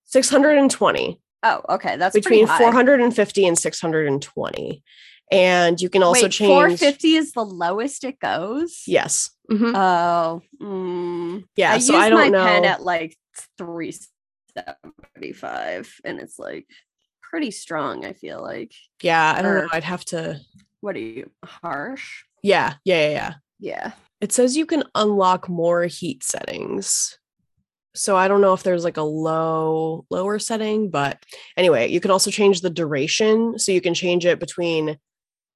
620 Oh, okay. That's between high. 450 and 620. And you can also Wait, change 450 is the lowest it goes. Yes. Mhm. Oh, mm. yeah. I so I don't my know. pen at like 375 and it's like pretty strong, I feel like. yeah, I don't know. I'd have to. What are you harsh? Yeah, yeah, yeah, yeah. Yeah. It says you can unlock more heat settings. So I don't know if there's like a low lower setting, but anyway, you can also change the duration. So you can change it between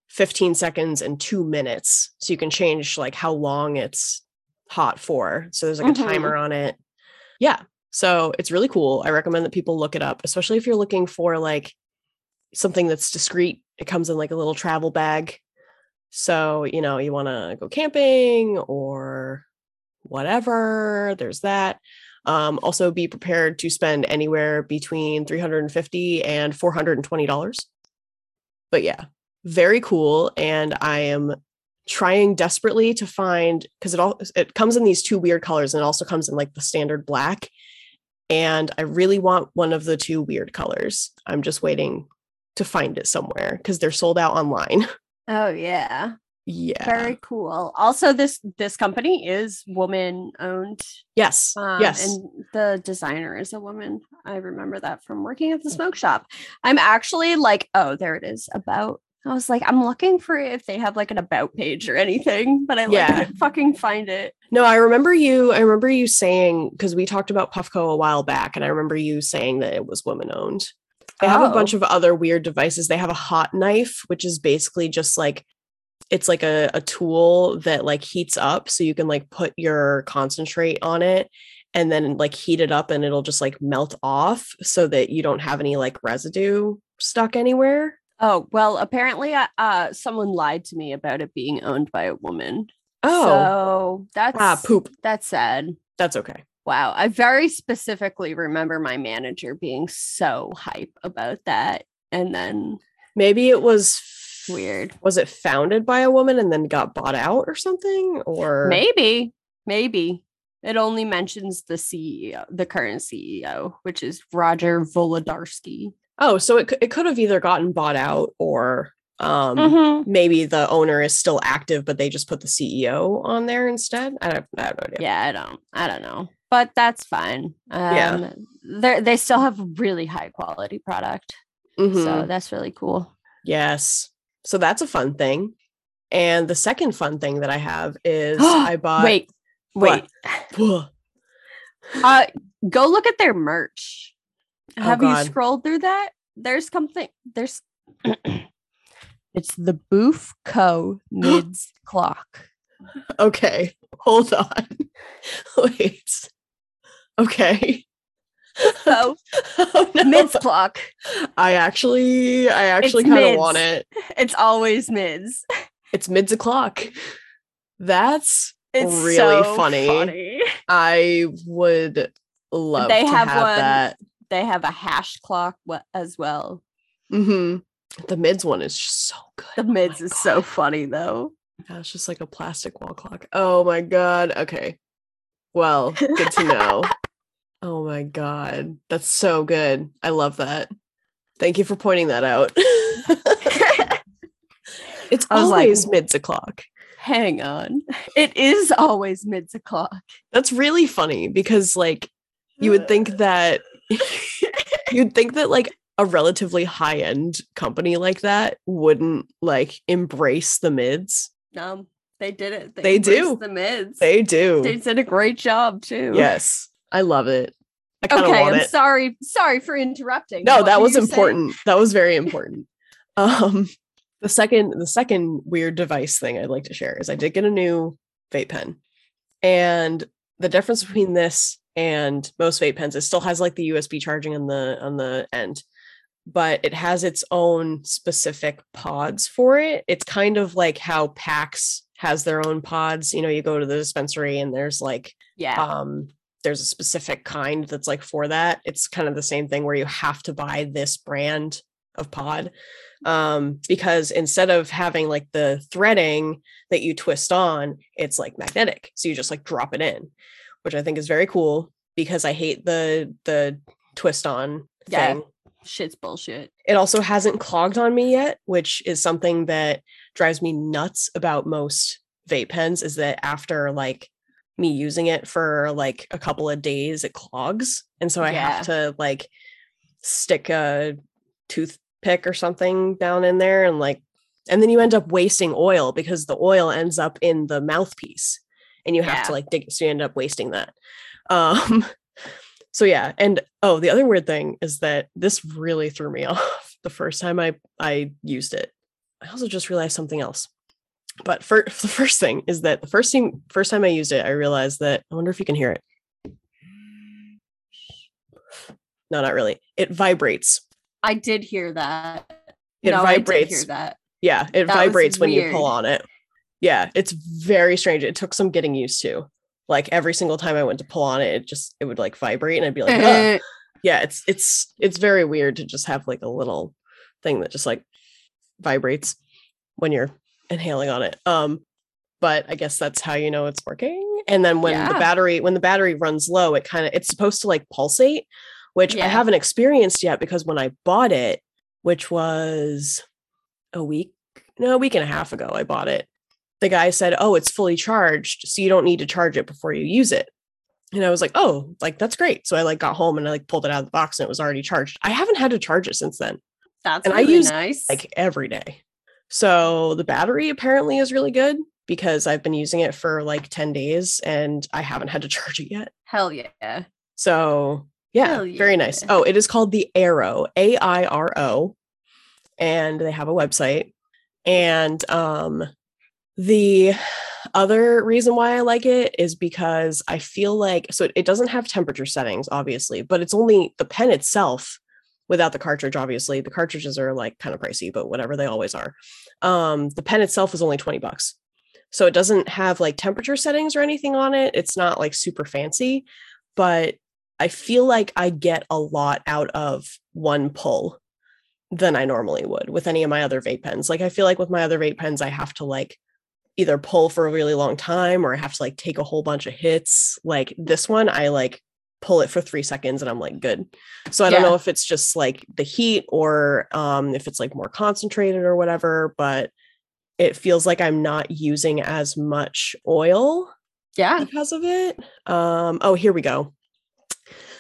15 seconds and 2 minutes. So you can change like how long it's hot for. So there's like Mhm. a timer on it. Yeah. So it's really cool. I recommend that people look it up, especially if you're looking for like something that's discreet. It comes in like a little travel bag. So, you know, you want to go camping or whatever, there's that. Um, also, be prepared to spend anywhere between 350 and $420. But yeah, very cool. And I am trying desperately to find because it all it comes in these two weird colors and it also comes in like the standard black. And I really want one of the two weird colors. I'm just waiting to find it somewhere because they're sold out online. Oh yeah. Yeah. Very cool. Also, this this company is woman owned. yes. Um, yes. And the designer is a woman. I remember that from working at the smoke shop. I'm actually like, oh, there it is. About. I was like, I'm looking for if they have like an about page or anything, but I like Yeah. couldn't fucking find it. No, I remember you. I remember you saying because we talked about Puffco a while back, and I remember you saying that it was women owned. They have a bunch Oh. of other weird devices. They have a hot knife, which is basically just like it's like a, a tool that like heats up, so you can like put your concentrate on it and then like heat it up, and it'll just like melt off, so that you don't have any like residue stuck anywhere. Oh well, apparently, uh, uh, someone lied to me about it being owned by a woman. Oh, so that's ah, poop. That's sad. That's okay. Wow, I very specifically remember my manager being so hype about that, and then Maybe it was weird. Was it founded by a woman and then got bought out or something? Or Maybe, maybe it only mentions the CEO, the current CEO, which is Roger Volodarsky. oh, so it, it could have either gotten bought out or um Mhm. maybe the owner is still active, but they just put the CEO on there instead. I don't, I have no idea. Yeah, I don't, I don't know, but that's fine. Um, Yeah. they they still have really high quality product, so Mhm. that's really cool. Yes. So that's a fun thing. And the second fun thing that I have is I bought wait, wait. Uh, go look at their merch. Oh, Have you scrolled through that? There's something. There's. it's the Boof Co. Mids clock. Okay. Hold on. Wait. Okay. So Oh, no. mids clock. I actually I actually kind of want it. It's always mids. It's mids o'clock. That's It's Really so funny. I would love They to have have, one- that. They have a hash clock as well. hmm The mids one is just so good. The Oh mids is so funny though. Yeah, it's just like a plastic wall clock. Oh my god. Okay. Well, good to know. oh my god. That's so good. I love that. Thank you for pointing that out. it's I was like, always mids o'clock. Hang on. It is always mids o'clock. That's really funny because like you would think that you'd think that like a relatively high end company like that wouldn't like embrace the mids. No, they did it. They embraced do. the mids. They do. They did a great job too. yes. I love it. I kind of Okay, I'm it. sorry. Sorry for interrupting. No, What that was you saying? important. That was very important. um the second the second weird device thing I'd like to share is I did get a new vape pen. And the difference between this and most vape pens, it still has like the USB charging on the on the end, but it has its own specific pods for it. It's kind of like how PAX has their own pods. You know, you go to the dispensary and there's like Yeah. um there's a specific kind that's like for that it's kind of the same thing where you have to buy this brand of pod um because instead of having like the threading that you twist on it's like magnetic so you just like drop it in which i think is very cool because i hate the the twist on Yeah. thing Shit's bullshit. it also hasn't clogged on me yet, which is something that drives me nuts about most vape pens is that after like me using it for like a couple of days it clogs and so I Yeah. have to like stick a toothpick or something down in there and like and then you end up wasting oil because the oil ends up in the mouthpiece and you have Yeah. to like dig so you end up wasting that. Um so yeah, and oh, the other weird thing is that this really threw me off the first time I I used it. I also just realized something else. But for the first thing is that the first thing first time I used it, I realized that I wonder if you can hear it. No, not really. It vibrates. I did hear that. It no, I did hear vibrates. that. Yeah, it That vibrates when you pull on it. Yeah, it's very strange. It took some getting used to. Like every single time I went to pull on it, it just it would like vibrate and I'd be like, "Ugh." yeah, it's it's it's very weird to just have like a little thing that just like vibrates when you're inhaling on it. Um, but I guess that's how you know it's working. And then when the battery when the battery runs low, it kind of it's supposed to like pulsate, which I haven't experienced yet because when I bought it, which was a week no, a week and a half ago, I bought it. The guy said, Oh, it's fully charged. So you don't need to charge it before you use it. And I was like, Oh, like that's great. So I like got home and I like pulled it out of the box and it was already charged. I haven't had to charge it since then, That's And I use, nice. like every day. So the battery apparently is really good because I've been using it for like 10 days and I haven't had to charge it yet. hell yeah. So yeah, Hell very nice. Oh, it is called the Airo, A I R O, and they have a website. And um, the other reason why I like it is because I feel like so it doesn't have temperature settings, obviously, but it's only the pen itself without the cartridge. Obviously, the cartridges are like kind of pricey, but whatever they always are. Um, the pen itself is only twenty bucks, so it doesn't have like temperature settings or anything on it. It's not like super fancy, but I feel like I get a lot out of one pull than I normally would with any of my other vape pens. Like I feel like with my other vape pens, I have to like either pull for a really long time or I have to like take a whole bunch of hits. Like this one, I like pull it for three seconds and I'm like good. So I don't know if it's just like the heat or um if it's like more concentrated or whatever, but it feels like I'm not using as much oil Yeah. because of it. Um, oh, here we go.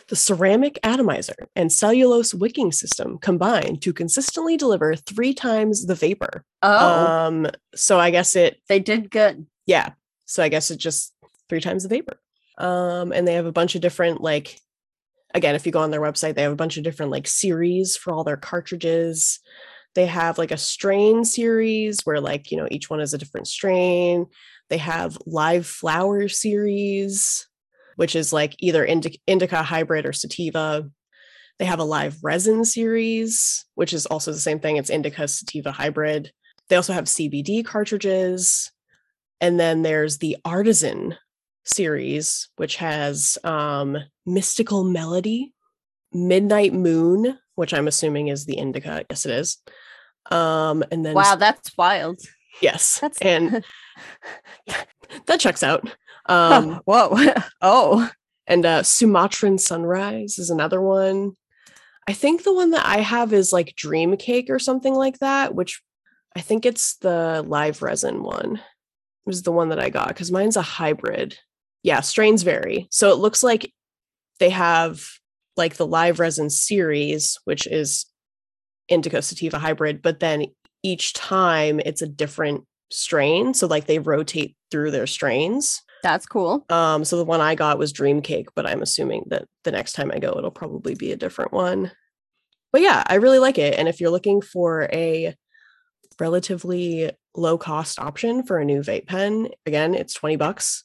The ceramic atomizer and cellulose wicking system combine to consistently deliver three times the vapor. Oh, Um, so I guess it, they did good. yeah. So I guess it just three times the vapor. Um, and they have a bunch of different like again, if you go on their website, they have a bunch of different like series for all their cartridges. They have like a strain series where like, you know, each one is a different strain. They have live flower series, which is like either indi- indica hybrid or sativa. They have a live resin series, which is also the same thing. It's indica sativa hybrid. They also have CBD cartridges. And then there's the artisan series, which has um, mystical melody, midnight moon, which I'm assuming is the indica. Yes, it is. Um, and then Wow, that's wild. yes, That's and that checks out. Um, whoa. oh. and uh, Sumatran Sunrise is another one. I think the one that I have is like Dream Cake or something like that, which I think it's the live resin one. It was the one that I got because mine's a hybrid. Yeah, strains vary. So it looks like they have like the live resin series, which is indica sativa hybrid, but then each time it's a different strain. So like they rotate through their strains. That's cool. Um, so the one I got was Dream Cake, but I'm assuming that the next time I go, it'll probably be a different one. But yeah, I really like it. And if you're looking for a relatively low cost option for a new vape pen, again, it's 20 bucks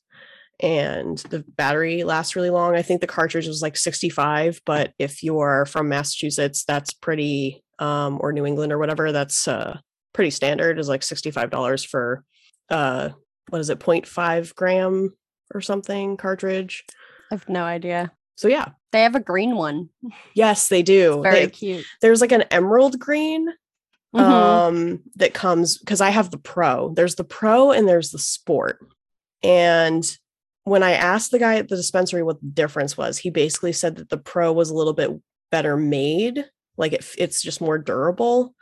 and the battery lasts really long. I think the cartridge was like 65, but if you're from Massachusetts, that's pretty um or New England or whatever, that's uh pretty standard is like $65 for uh what is it 0.5 gram or something cartridge I have no idea. so yeah They have a green one. yes they do Very They- cute. there's like an emerald green Mhm. um that comes because i have the pro there's the pro and there's the sport and when i asked the guy at the dispensary what the difference was he basically said that the pro was a little bit better made like it, it's just more durable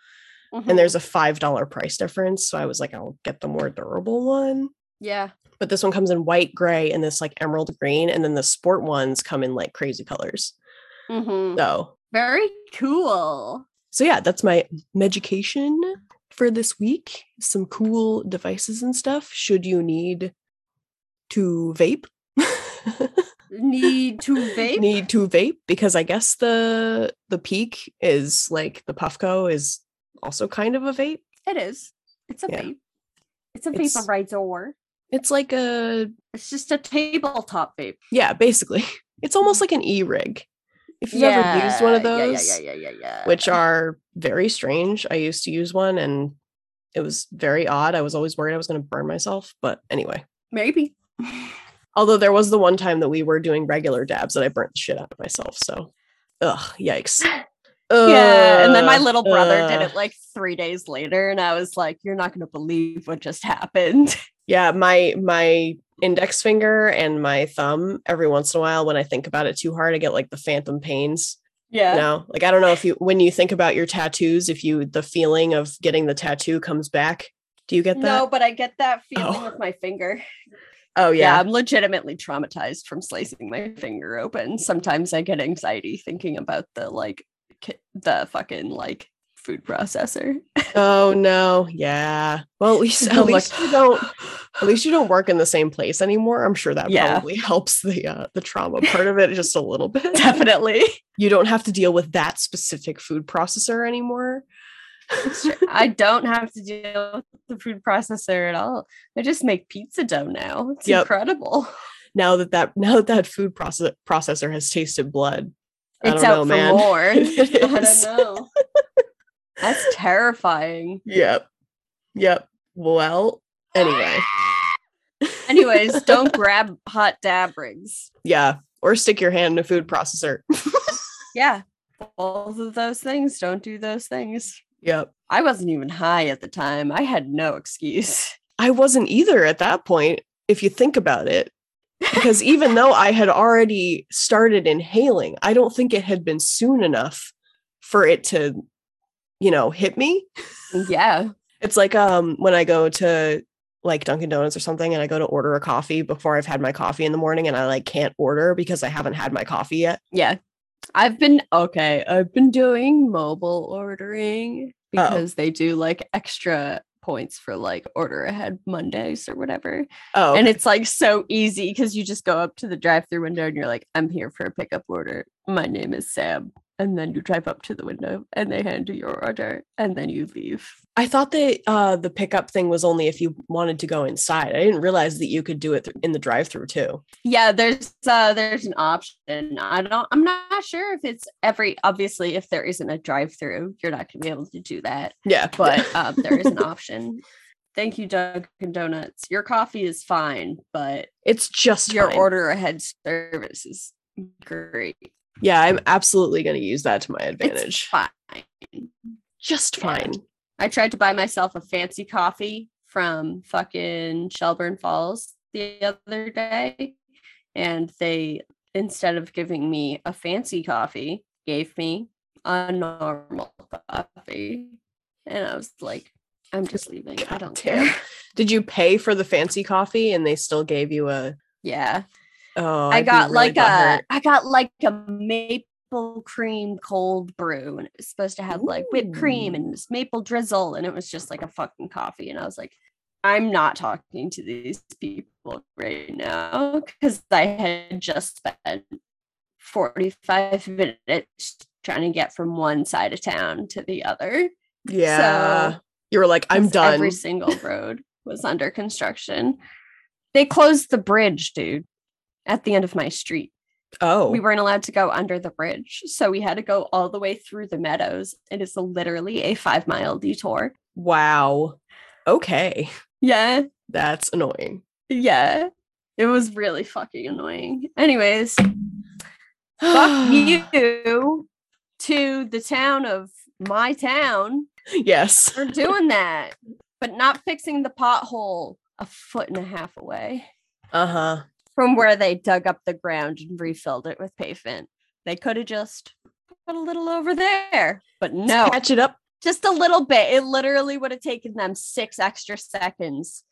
Mhm. and there's a five dollar price difference so i was like i'll get the more durable one yeah. but this one comes in white gray and this like emerald green and then the sport ones come in like crazy colors Mhm. so Very cool. so yeah that's my medication for this week some cool devices and stuff should you need to vape Need to vape. need to vape because i guess the the peak is like the puffco is also kind of a vape It is. It's a Yeah. vape. It's a It's- vaporizer. it's like a It's just a tabletop vape. yeah basically it's almost mm. like an e-rig if you've ever used one of those Yeah, yeah, yeah, yeah, yeah. which are very strange. I used to use one and it was very odd. I was always worried I was going to burn myself. But anyway, maybe. Although there was the one time that we were doing regular dabs that I burnt the shit out of myself. So, ugh, yikes. yeah. And then my little brother did it like three days later, and I was like, "You're not going to believe what just happened." Yeah, my my index finger and my thumb. Every once in a while, when I think about it too hard, I get like the phantom pains. Yeah. You know, like I don't know if you when you think about your tattoos, if you the feeling of getting the tattoo comes back Do you get that? No, but I get that feeling Oh. with my finger. Oh Yeah. yeah. I'm legitimately traumatized from slicing my finger open. Sometimes I get anxiety thinking about the like ki- the fucking like food processor. Oh no. Yeah. Well, at least at I'm like, you don't at least you don't work in the same place anymore. I'm sure that Yeah. probably helps the uh, the trauma part of it just a little bit. Definitely. You don't have to deal with that specific food processor anymore. I don't have to deal with the food processor at all. I just make pizza dough now. It's Yep. incredible. Now that that now that that food process, processor has tasted blood. I It's out know, for man. more. I don't know. That's terrifying. Yep. Yep. Well, anyway. Anyways, don't grab hot dab rigs. Yeah. Or stick your hand in a food processor. Yeah. Both of those things. Don't do those things. Yep. I wasn't even high at the time. I had no excuse. I wasn't either at that point, if you think about it. Because even though I had already started inhaling, I don't think it had been soon enough for it to, you know, hit me. Yeah. It's like um when I go to like Dunkin' Donuts or something and I go to order a coffee before I've had my coffee in the morning and I like can't order because I haven't had my coffee yet. Yeah. I've been okay. I've been doing mobile ordering oh. because they do like extra points for like order ahead Mondays or whatever. Oh, And it's like so easy because you just go up to the drive through window and you're like, I'm here for a pickup order. My name is Sam. And then you drive up to the window and they hand you your order and then you leave. I thought that uh, the pickup thing was only if you wanted to go inside. I didn't realize that you could do it th- in the drive-through too. Yeah, there's uh there's an option. I don't I'm not sure if it's every obviously if there isn't a drive through, you're not gonna be able to do that. Yeah, But um there is an option. Thank you, Dunkin' Donuts. Your coffee is fine, but it's just your fine. order ahead service is great. Yeah, I'm absolutely going to use that to my It's advantage. fine. Just Yeah. fine. I tried to buy myself a fancy coffee from fucking Shelburne Falls the other day, and they instead of giving me a fancy coffee, gave me a normal coffee, and I was like, "I'm just leaving. I don't damn. care." Did you pay for the fancy coffee and they still gave you a? Yeah, Oh, I be got really like a. I got like a maple cream cold brew, and it was supposed to have like whipped cream and this maple drizzle, and it was just like a fucking coffee. And I was like, I'm not talking to these people right now because I had just spent 45 minutes trying to get from one side of town to the other. Yeah, So, you were like, I'm done. Every single road was under construction. They closed the bridge, dude, at the end of my street oh, we weren't allowed to go under the bridge. So we had to go all the way through the meadows. And It is literally a five mile detour. wow. Okay, Yeah. that's annoying. Yeah. It was really fucking annoying. Anyways, fuck you to the town of my town Yes. for doing that, but not fixing the pothole a foot and a half away Uh huh. From where they dug up the ground and refilled it with pavement. They could have just put a little over there, but no. Patch it up. just a little bit. It literally would have taken them six extra seconds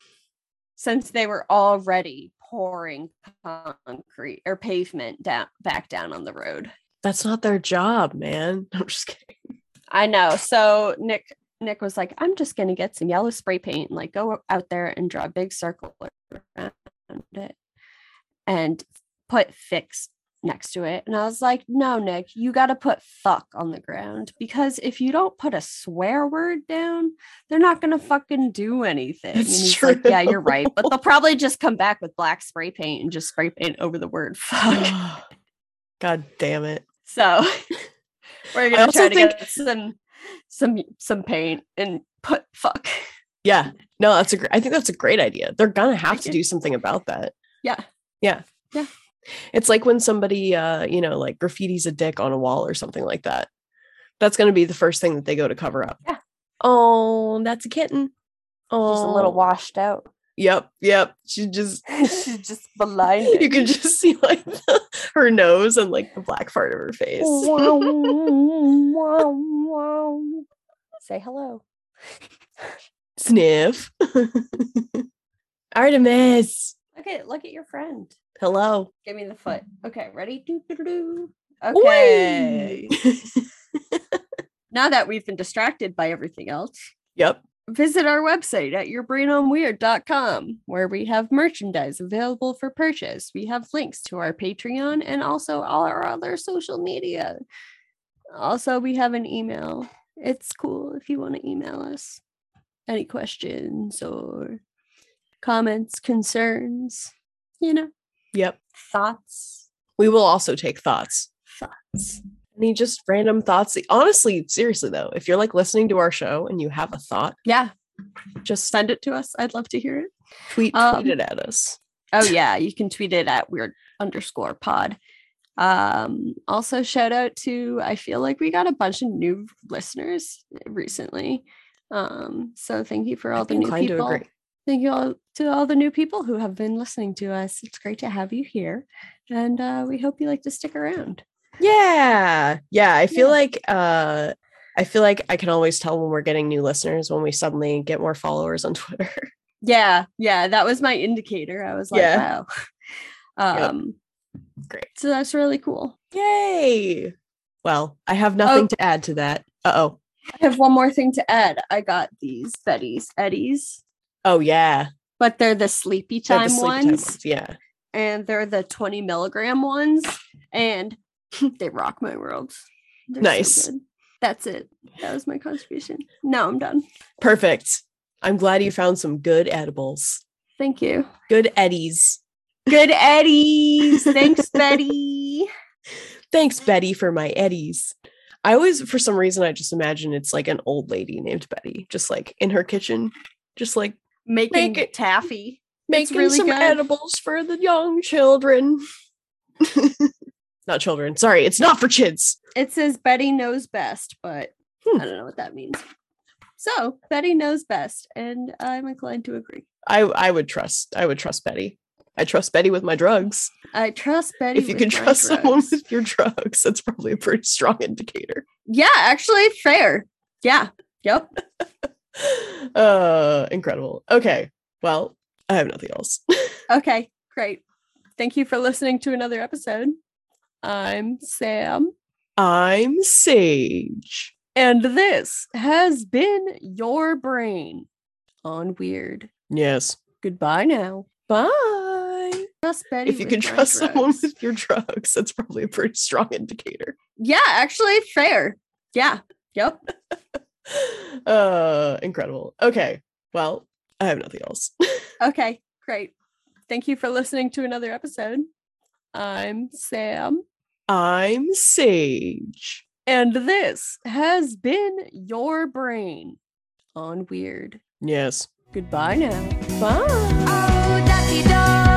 since they were already pouring concrete or pavement down back down on the road. That's not their job, man. I'm just kidding. I know. So Nick Nick was like, I'm just gonna get some yellow spray paint and like go out there and draw a big circle around it and put fix next to it. And I was like, no, Nick, you gotta put fuck on the ground because if you don't put a swear word down, they're not gonna fucking do anything. It's he's like, yeah, you're right. But they'll probably just come back with black spray paint and just spray paint over the word fuck. God damn it. So we're gonna also try to think- get some some some paint and put fuck. Yeah. No, that's a great. I think that's a great idea. They're gonna have to do something about that. Yeah. Yeah. Yeah. It's like when somebody uh, you know, like graffitis a dick on a wall or something like that. That's gonna be the first thing that they go to cover up. Yeah. Oh, that's a kitten. Oh Just a little washed out. Yep, yep. She just She's just blinded. you can just see like the, her nose and like the black part of her face. wow, wow, wow. Say hello. Sniff. Artemis. Look at look at your friend. Hello. Give me the foot. Mm-hmm. Okay, ready? Doo, doo, doo. Okay. Now that we've been distracted by everything else, yep. visit our website at yourbrainonweird.com where we have merchandise available for purchase. We have links to our Patreon and also all our other social media. Also, we have an email. It's cool if you want to email us any questions or comments, concerns, you know, Yep. thoughts. We will also take thoughts. Thoughts. Any just random thoughts. Honestly, seriously though, if you're like listening to our show and you have a thought, Yeah, just send it to us. I'd love to hear it. tweet, Um, it at us. Oh yeah, you can tweet it at weird underscore pod. Um, also shout out to I feel like we got a bunch of new listeners recently. Um, so thank you for all I'd the new people. Thank you all to all the new people who have been listening to us. It's great to have you here. And uh, we hope you like to stick around. Yeah. Yeah. I feel Yeah. like uh I feel like I can always tell when we're getting new listeners when we suddenly get more followers on Twitter. Yeah, yeah, that was my indicator. I was like, Yeah. wow. Yep. Um Great. so that's really cool. Yay. Well, I have nothing Oh. to add to that. Uh-oh. I have one more thing to add. I got these Betty's Eddies. Oh yeah. but they're the sleepy They're the time sleepy time ones, Yeah. and they're the 20 milligram ones and they rock my world They're Nice. good. that's it that was my contribution now i'm done Perfect. I'm glad you found some good edibles. thank you Good eddies. good eddies thanks betty Thanks, Betty, for my eddies. I always, for some reason, I just imagine it's like an old lady named Betty, just like in her kitchen, just like making Make it- taffy making really some good. edibles for the young children. not children. Sorry, it's not for kids. it says betty knows best but Hmm. i don't know what that means so betty knows best and i'm inclined to agree I I would trust. I would trust Betty. I trust Betty with my drugs. i trust betty if you can trust someone with your drugs, that's probably a pretty strong indicator. yeah actually fair yeah yep uh incredible. Okay. Well, I have nothing else. Okay, great. Thank you for listening to another episode. I'm Sam, I'm Sage. and this has been your brain on weird. Yes. Goodbye now. Bye. Trust Betty. If you can trust someone with your drugs, that's probably a pretty strong indicator. yeah, actually, fair. Yeah. Yep. uh incredible. Okay. Well, I have nothing else. Okay, great. Thank you for listening to another episode. I'm Sam, I'm Sage. and this has been your brain on weird. Yes. Goodbye now. Bye.